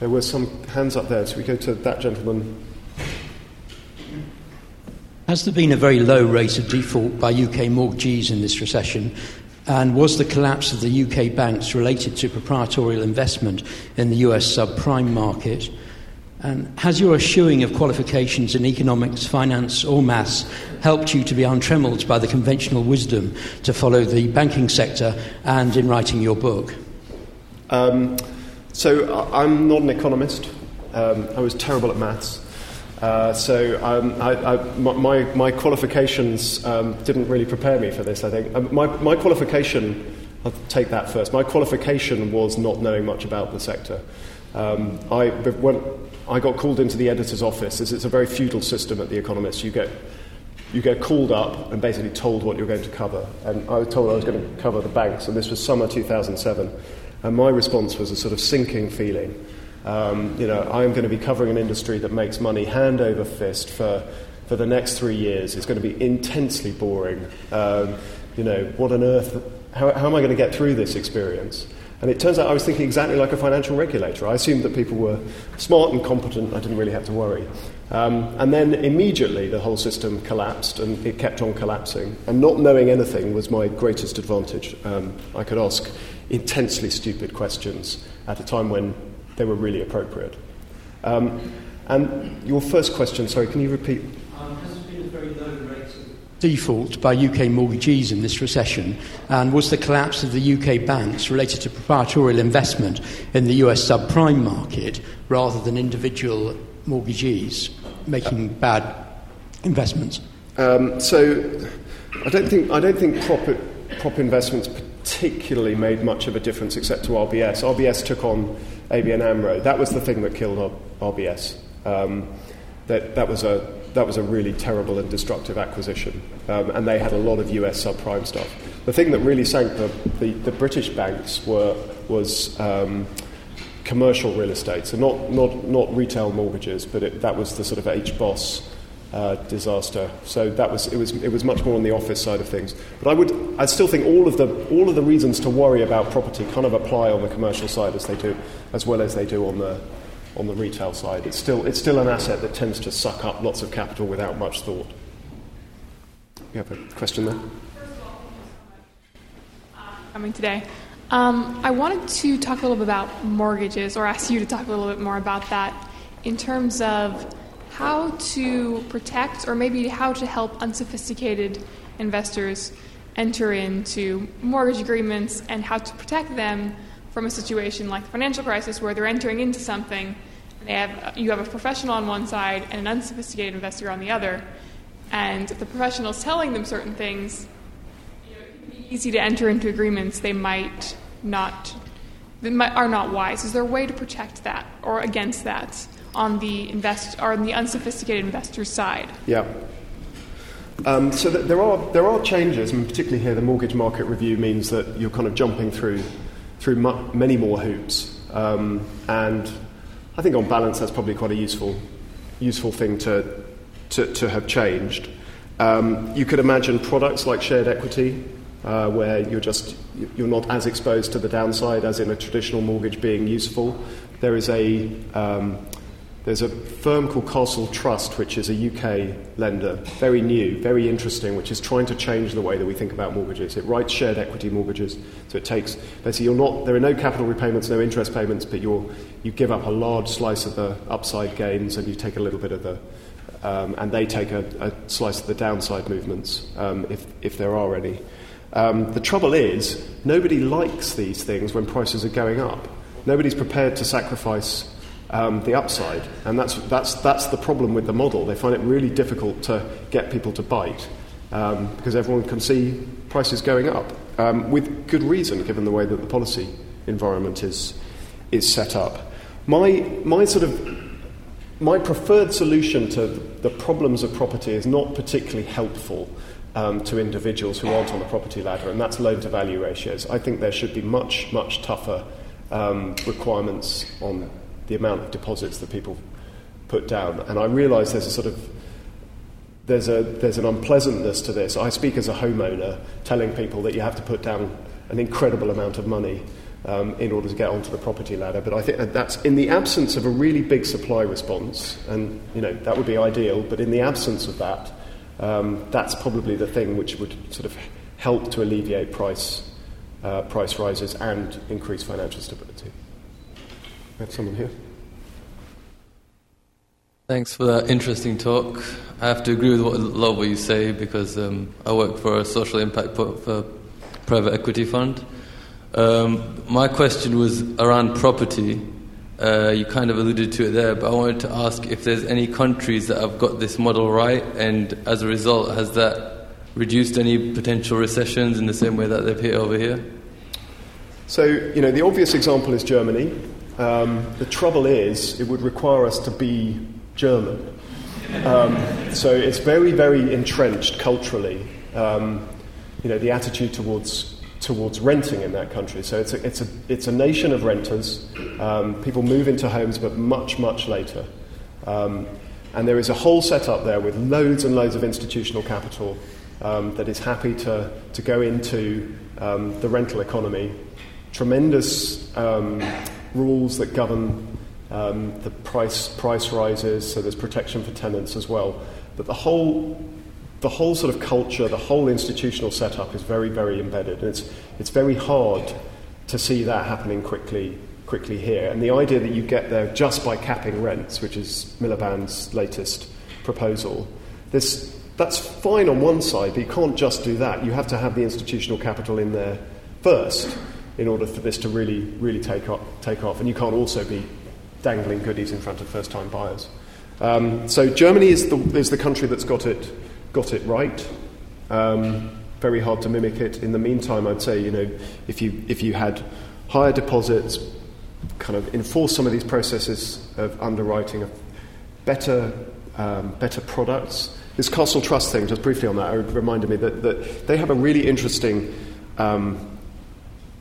There were some hands up there, so we go to that gentleman. Has there been a very low rate of default by UK mortgagees in this recession? And was the collapse of the UK banks related to proprietorial investment in the US subprime market? And has your eschewing of qualifications in economics, finance, or maths helped you to be untrammeled by the conventional wisdom to follow the banking sector and in writing your book? Um, so I'm not an economist. Um, I was terrible at maths. Uh, so um, I, I, my, my qualifications um, didn't really prepare me for this, I think. Um, my, my qualification, I'll take that first, my qualification was not knowing much about the sector. Um, I, when I got called into the editor's office, it's a very feudal system at The Economist. You get, you get called up and basically told what you're going to cover. And I was told I was going to cover the banks, and this was summer 2007. And my response was a sort of sinking feeling. Um, you know, I'm going to be covering an industry that makes money hand over fist for, for the next three years. It's going to be intensely boring. Um, you know, what on earth, how, how am I going to get through this experience? And it turns out I was thinking exactly like a financial regulator. I assumed that people were smart and competent, I didn't really have to worry. Um, and then immediately the whole system collapsed and it kept on collapsing. And not knowing anything was my greatest advantage. Um, I could ask intensely stupid questions at a time when they were really appropriate. Um, and your first question, sorry, can you repeat? Um, has been a very low rate of default by UK mortgagees in this recession? And was the collapse of the UK banks related to proprietorial investment in the US subprime market rather than individual mortgagees making bad investments? Um, so I don't think, I don't think prop, prop investments particularly made much of a difference except to RBS. RBS took on ABN AMRO. That was the thing that killed RBS. Um, that, that, was a, that was a really terrible and destructive acquisition. Um, and they had a lot of US subprime stuff. The thing that really sank the, the, the British banks were, was um, commercial real estate. So not, not, not retail mortgages, but it, that was the sort of HBOS uh, disaster. So that was it was it was much more on the office side of things. But I would I still think all of the all of the reasons to worry about property kind of apply on the commercial side as they do as well as they do on the on the retail side. It's still it's still an asset that tends to suck up lots of capital without much thought. You have a question there? Coming today. Um, I wanted to talk a little bit about mortgages, or ask you to talk a little bit more about that in terms of how to protect or maybe how to help unsophisticated investors enter into mortgage agreements and how to protect them from a situation like the financial crisis where they're entering into something and have, you have a professional on one side and an unsophisticated investor on the other. And if the is telling them certain things easy to enter into agreements they might not they might, are not wise. Is there a way to protect that or against that on the invest or on the unsophisticated investor's side. Yeah. Um, so there are there are changes, and particularly here, the mortgage market review means that you're kind of jumping through through mu- many more hoops, um, and I think on balance that's probably quite a useful useful thing to to, to have changed. Um, you could imagine products like shared equity, uh, where you're just you're not as exposed to the downside as in a traditional mortgage being useful. There is a um, there's a firm called Castle Trust, which is a UK lender, very new, very interesting, which is trying to change the way that we think about mortgages. It writes shared equity mortgages, so it takes basically you're not there are no capital repayments, no interest payments, but you you give up a large slice of the upside gains and you take a little bit of the um, and they take a, a, slice of the downside movements um, if if there are any. Um, the trouble is nobody likes these things when prices are going up. Nobody's prepared to sacrifice um, the upside. And that's, that's, that's the problem with the model. They find it really difficult to get people to bite um, because everyone can see prices going up um, with good reason, given the way that the policy environment is, is set up. My, my sort of my preferred solution to the problems of property is not particularly helpful um, to individuals who aren't on the property ladder, and that's loan to value ratios. I think there should be much, much tougher um, requirements on the amount of deposits that people put down. And I realise there's a sort of there's a there's an unpleasantness to this. I speak as a homeowner, telling people that you have to put down an incredible amount of money um, in order to get onto the property ladder. But I think that's in the absence of a really big supply response, and you know that would be ideal. But in the absence of that, um, that's probably the thing which would sort of help to alleviate price uh, price rises and increase financial stability. We have someone here. Thanks for that interesting talk. I have to agree with what, a lot of what you say because um, I work for a social impact for private equity fund. Um, my question was around property. Uh, you kind of alluded to it there, but I wanted to ask if there's any countries that have got this model right, and as a result, has that reduced any potential recessions in the same way that they've hit over here? So, you know, the obvious example is Germany. Um, the trouble is, it would require us to be German. Um, so it's very, very entrenched culturally. Um, you know, the attitude towards towards renting in that country. So it's a, it's a, it's a nation of renters. Um, people move into homes, but much, much later. Um, and there is a whole setup there with loads and loads of institutional capital um, that is happy to, to go into the rental economy. Tremendous rules that govern um, the price, price rises, so there's protection for tenants as well. But the whole, the whole sort of culture, the whole institutional setup is very, very embedded. And it's, it's very hard to see that happening quickly, quickly here. And the idea that you get there just by capping rents, which is Miliband's latest proposal, this, that's fine on one side, but you can't just do that. You have to have the institutional capital in there first in order for this to really, really take off. Take off. And you can't also be dangling goodies in front of first time buyers. Um, so Germany is the, is the country that's got it, got it right. Um, very hard to mimic it. In the meantime, I'd say, you know, if you, if you had higher deposits, kind of enforce some of these processes of underwriting, of better, um, better products. This Castle Trust thing, just briefly on that, reminded me that, that they have a really interesting um,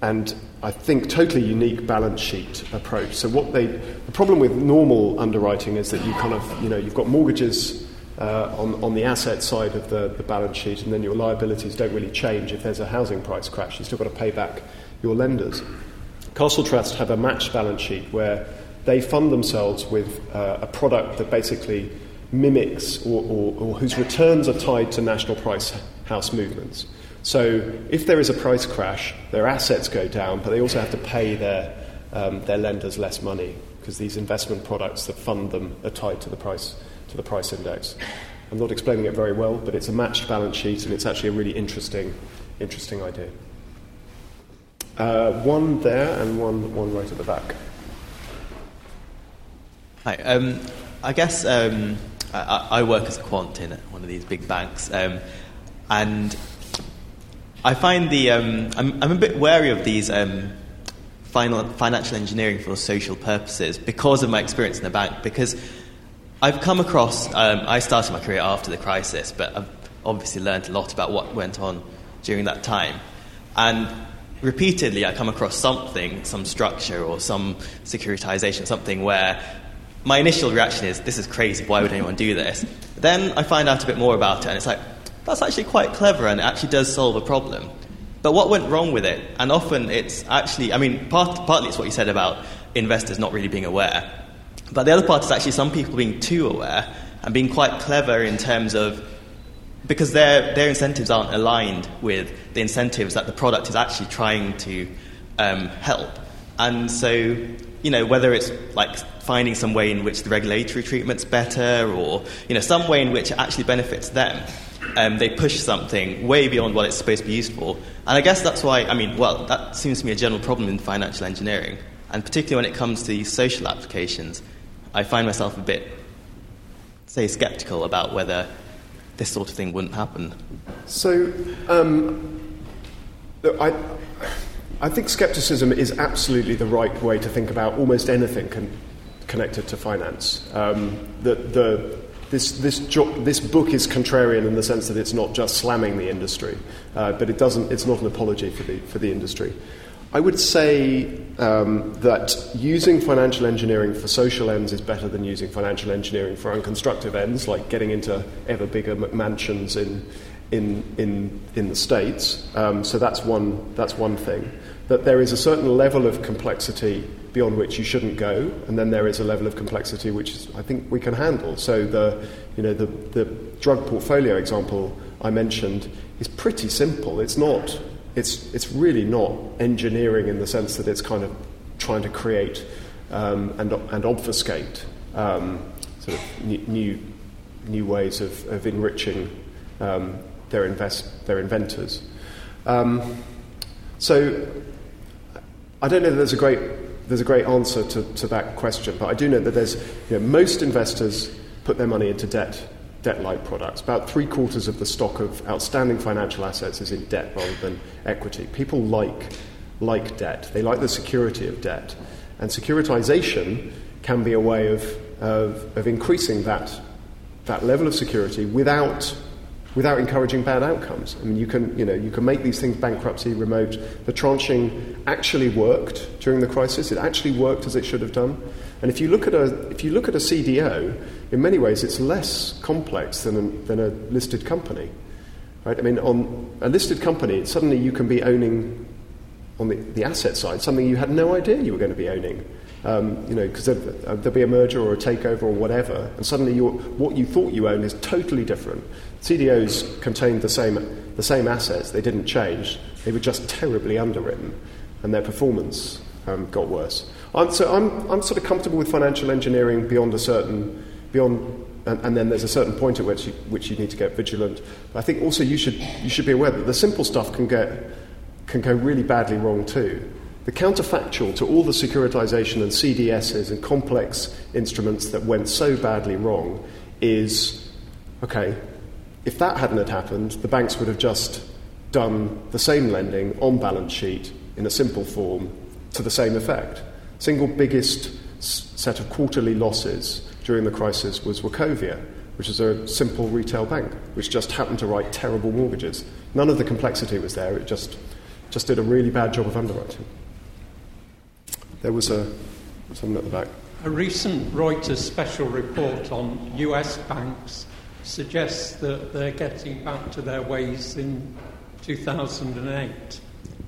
and I think totally unique balance sheet approach. So what they, the problem with normal underwriting is that you kind of, you know, you've got mortgages uh, on, on the asset side of the, the balance sheet, and then your liabilities don't really change if there's a housing price crash. You've still got to pay back your lenders. Castle Trust have a matched balance sheet where they fund themselves with uh, a product that basically mimics or, or, or whose returns are tied to national price house movements. So if there is a price crash, their assets go down, but they also have to pay their, um, their lenders less money because these investment products that fund them are tied to the price, to the price index. I'm not explaining it very well, but it's a matched balance sheet and it's actually a really interesting, interesting idea. Uh, one there and one, one right at the back. Hi. Um, I guess um, I, I, work as a quant in one of these big banks, um, and I find the um, I'm, I'm, a bit wary of these um, final, financial engineering for social purposes because of my experience in the bank. Because I've come across, um, I started my career after the crisis, but I've obviously learned a lot about what went on during that time, and repeatedly I come across something, some structure or some securitization, something where my initial reaction is, "This is crazy. Why would anyone do this?" Then I find out a bit more about it, and it's like that's actually quite clever and it actually does solve a problem. But what went wrong with it? And often it's actually, I mean, part, partly it's what you said about investors not really being aware. But the other part is actually some people being too aware and being quite clever in terms of because their, their incentives aren't aligned with the incentives that the product is actually trying to um, help. And so, you know, whether it's like finding some way in which the regulatory treatment's better or, you know, some way in which it actually benefits them um, they push something way beyond what it's supposed to be used for. And I guess that's why, I mean, well, that seems to me a general problem in financial engineering. And particularly when it comes to social applications, I find myself a bit, say, skeptical about whether this sort of thing wouldn't happen. So, um, I, I think skepticism is absolutely the right way to think about almost anything con- connected to finance. Um, the, the, this, this, jo- this book is contrarian in the sense that it's not just slamming the industry, uh, but it doesn't, it's not an apology for the, for the industry. I would say um, that using financial engineering for social ends is better than using financial engineering for unconstructive ends, like getting into ever bigger mansions in, in, in, in the States. Um, so that's one, that's one thing. That there is a certain level of complexity beyond which you shouldn't go, and then there is a level of complexity which I think we can handle. So the, you know, the, the drug portfolio example I mentioned is pretty simple. It's not, it's, it's really not engineering in the sense that it's kind of trying to create um, and, and obfuscate um, sort of new, new ways of, of enriching um, their, invest, their inventors. Um, so I don't know that there's a great there's a great answer to, to that question, but I do know that there's you know, most investors put their money into debt debt-like products. About three quarters of the stock of outstanding financial assets is in debt rather than equity. People like like debt. They like the security of debt, and securitization can be a way of of, of increasing that that level of security without without encouraging bad outcomes. I mean, you can, you know, you can make these things bankruptcy remote. The tranching actually worked during the crisis. It actually worked as it should have done. And if you look at a, if you look at a CDO, in many ways, it's less complex than a, than a listed company. Right? I mean, on a listed company, suddenly you can be owning, on the, the asset side, something you had no idea you were going to be owning. Um, you know, because there, will be a merger or a takeover or whatever, and suddenly what you thought you owned is totally different. CDOs contained the same, the same assets, they didn't change, they were just terribly underwritten, and their performance um, got worse. I'm, so I'm, I'm sort of comfortable with financial engineering beyond a certain, beyond and, and, then there's a certain point at which you, which you need to get vigilant. But I think also you should, you should be aware that the simple stuff can, get, can go really badly wrong too. The counterfactual to all the securitization and CDSs and complex instruments that went so badly wrong is okay, if that hadn't happened, the banks would have just done the same lending on balance sheet in a simple form to the same effect. Single biggest set of quarterly losses during the crisis was Wachovia, which is a simple retail bank, which just happened to write terrible mortgages. None of the complexity was there, it just, just did a really bad job of underwriting. There was a, someone at the back. A recent Reuters special report on US banks suggests that they're getting back to their ways in 2008.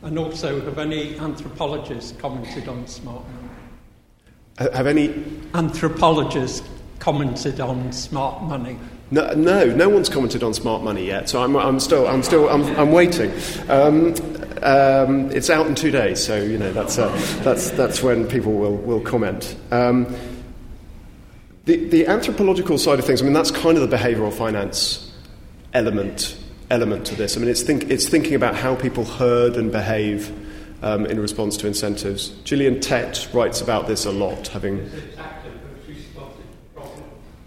And also, have any anthropologists commented on smart money? Have any anthropologists commented on smart money? No, no, no one's commented on smart money yet. So I'm, I'm still, I'm still, I'm, I'm waiting. Um, um, it's out in two days, so you know that's uh, that's that's when people will will comment. Um, the, the anthropological side of things, I mean, that's kind of the behavioral finance element element to this. I mean, it's, think, it's thinking about how people herd and behave um, in response to incentives. Gillian Tett writes about this a lot, having.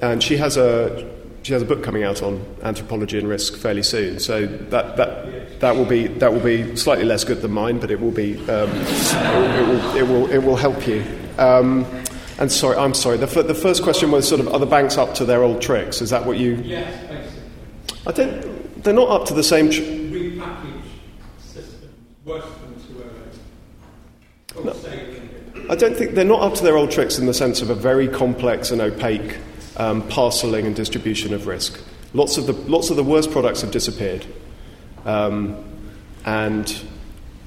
And she has a she has a book coming out on anthropology and risk fairly soon. So that that that will be that will be slightly less good than mine, but it will be um, it, will, it, will, it will help you. Um, and sorry, I'm sorry. The, the first question was sort of are the banks up to their old tricks? Is that what you? Yes, basically. I don't. They're not up to the same. Tr- system, worse than no. I don't think they're not up to their old tricks in the sense of a very complex and opaque um, parceling and distribution of risk. Lots of the lots of the worst products have disappeared, um, and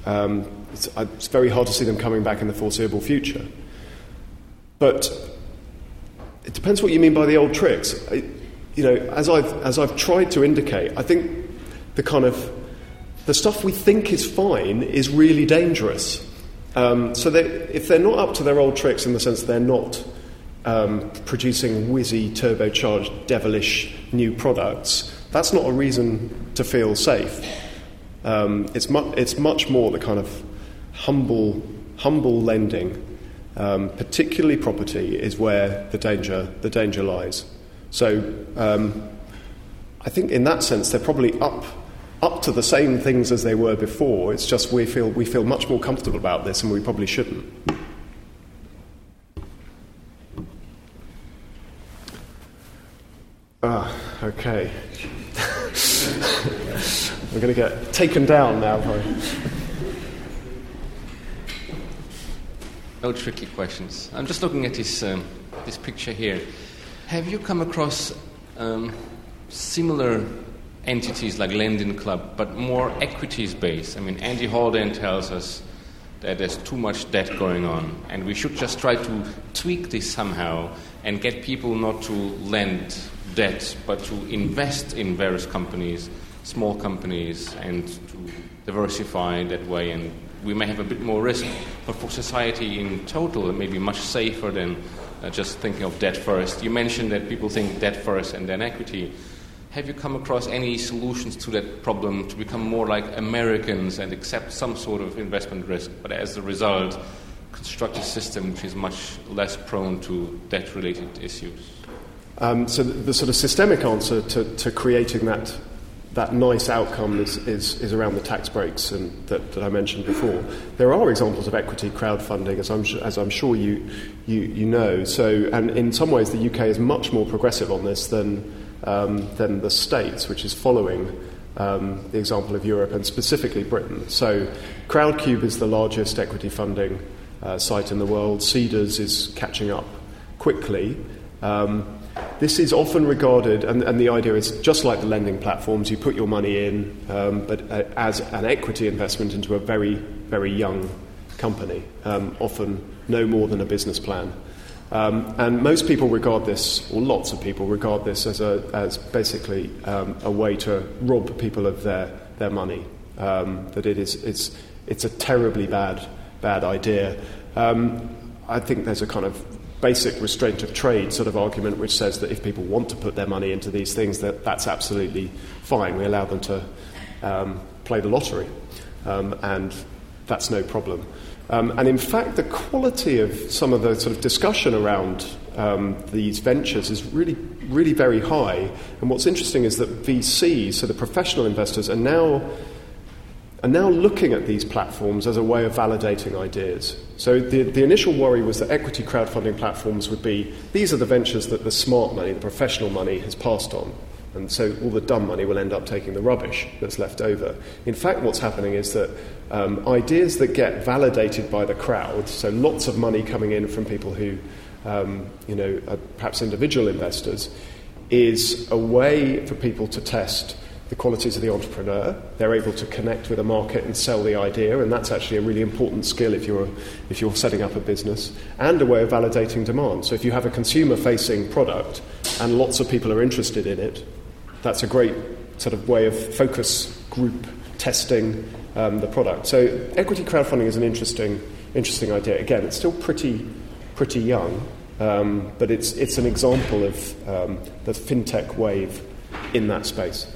um, it's, it's very hard to see them coming back in the foreseeable future. But it depends what you mean by the old tricks. I, you know, as I've, as I've tried to indicate, I think the kind of the stuff we think is fine is really dangerous. Um, so they, if they're not up to their old tricks in the sense they're not um, producing whizzy, turbocharged, devilish new products, that's not a reason to feel safe. Um, it's, mu- it's much more the kind of humble, humble lending, um, particularly property, is where the danger, the danger lies. So um, I think in that sense they're probably up up to the same things as they were before. It's just we feel we feel much more comfortable about this, and we probably shouldn't. Ah, okay. We're going to get taken down now. No tricky questions. I'm just looking at this um, this picture here. Have you come across um, similar entities like Lending Club, but more equities based? I mean, Andy Haldane tells us that there's too much debt going on, and we should just try to tweak this somehow and get people not to lend debt, but to invest in various companies, small companies, and to diversify that way. And we may have a bit more risk, but for society in total, it may be much safer than uh, just thinking of debt first. You mentioned that people think debt first and then equity. Have you come across any solutions to that problem to become more like Americans and accept some sort of investment risk, but as a result, construct a system which is much less prone to debt related issues? Um, so, the, the, sort of systemic answer to, to creating that that nice outcome is, is, is around the tax breaks and that, that I mentioned before. There are examples of equity crowdfunding, as I'm, as I'm sure you, you, you know. So, and in some ways, the UK is much more progressive on this than, um, than the States, which is following um, the example of Europe and specifically Britain. So, Crowdcube is the largest equity funding uh, site in the world. Seedrs is catching up quickly. Um, this is often regarded, and, and, the idea is just like the lending platforms, you put your money in, um, but uh, as an equity investment into a very, very young company, um, often no more than a business plan. Um, and most people regard this, or lots of people regard this as, a, as basically um, a way to rob people of their, their money. Um, that it is, it's, it's a terribly bad, bad idea. Um, I think there's a kind of basic restraint of trade sort of argument which says that if people want to put their money into these things, that that's absolutely fine. We allow them to um, play the lottery, um, and that's no problem. Um, and in fact, the quality of some of the sort of discussion around um, these ventures is really, really very high. And what's interesting is that VCs, so the professional investors, are now are now looking at these platforms as a way of validating ideas. So the, the initial worry was that equity crowdfunding platforms would be these are the ventures that the smart money, the professional money, has passed on. And so all the dumb money will end up taking the rubbish that's left over. In fact, what's happening is that um, ideas that get validated by the crowd, so lots of money coming in from people who, um, you know, perhaps individual investors, is a way for people to test the qualities of the entrepreneur. They're able to connect with a market and sell the idea, and that's actually a really important skill if you're, if you're setting up a business, and a way of validating demand. So if you have a consumer facing product and lots of people are interested in it, that's a great sort of way of focus group testing um, the product. So equity crowdfunding is an interesting, interesting idea. Again, it's still pretty, pretty young, um, but it's, it's an example of um, the fintech wave in that space.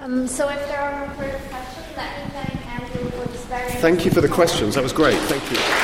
Um, so if there are no further questions, let me thank Andrew very... Thank you for the questions. That was great. Thank you.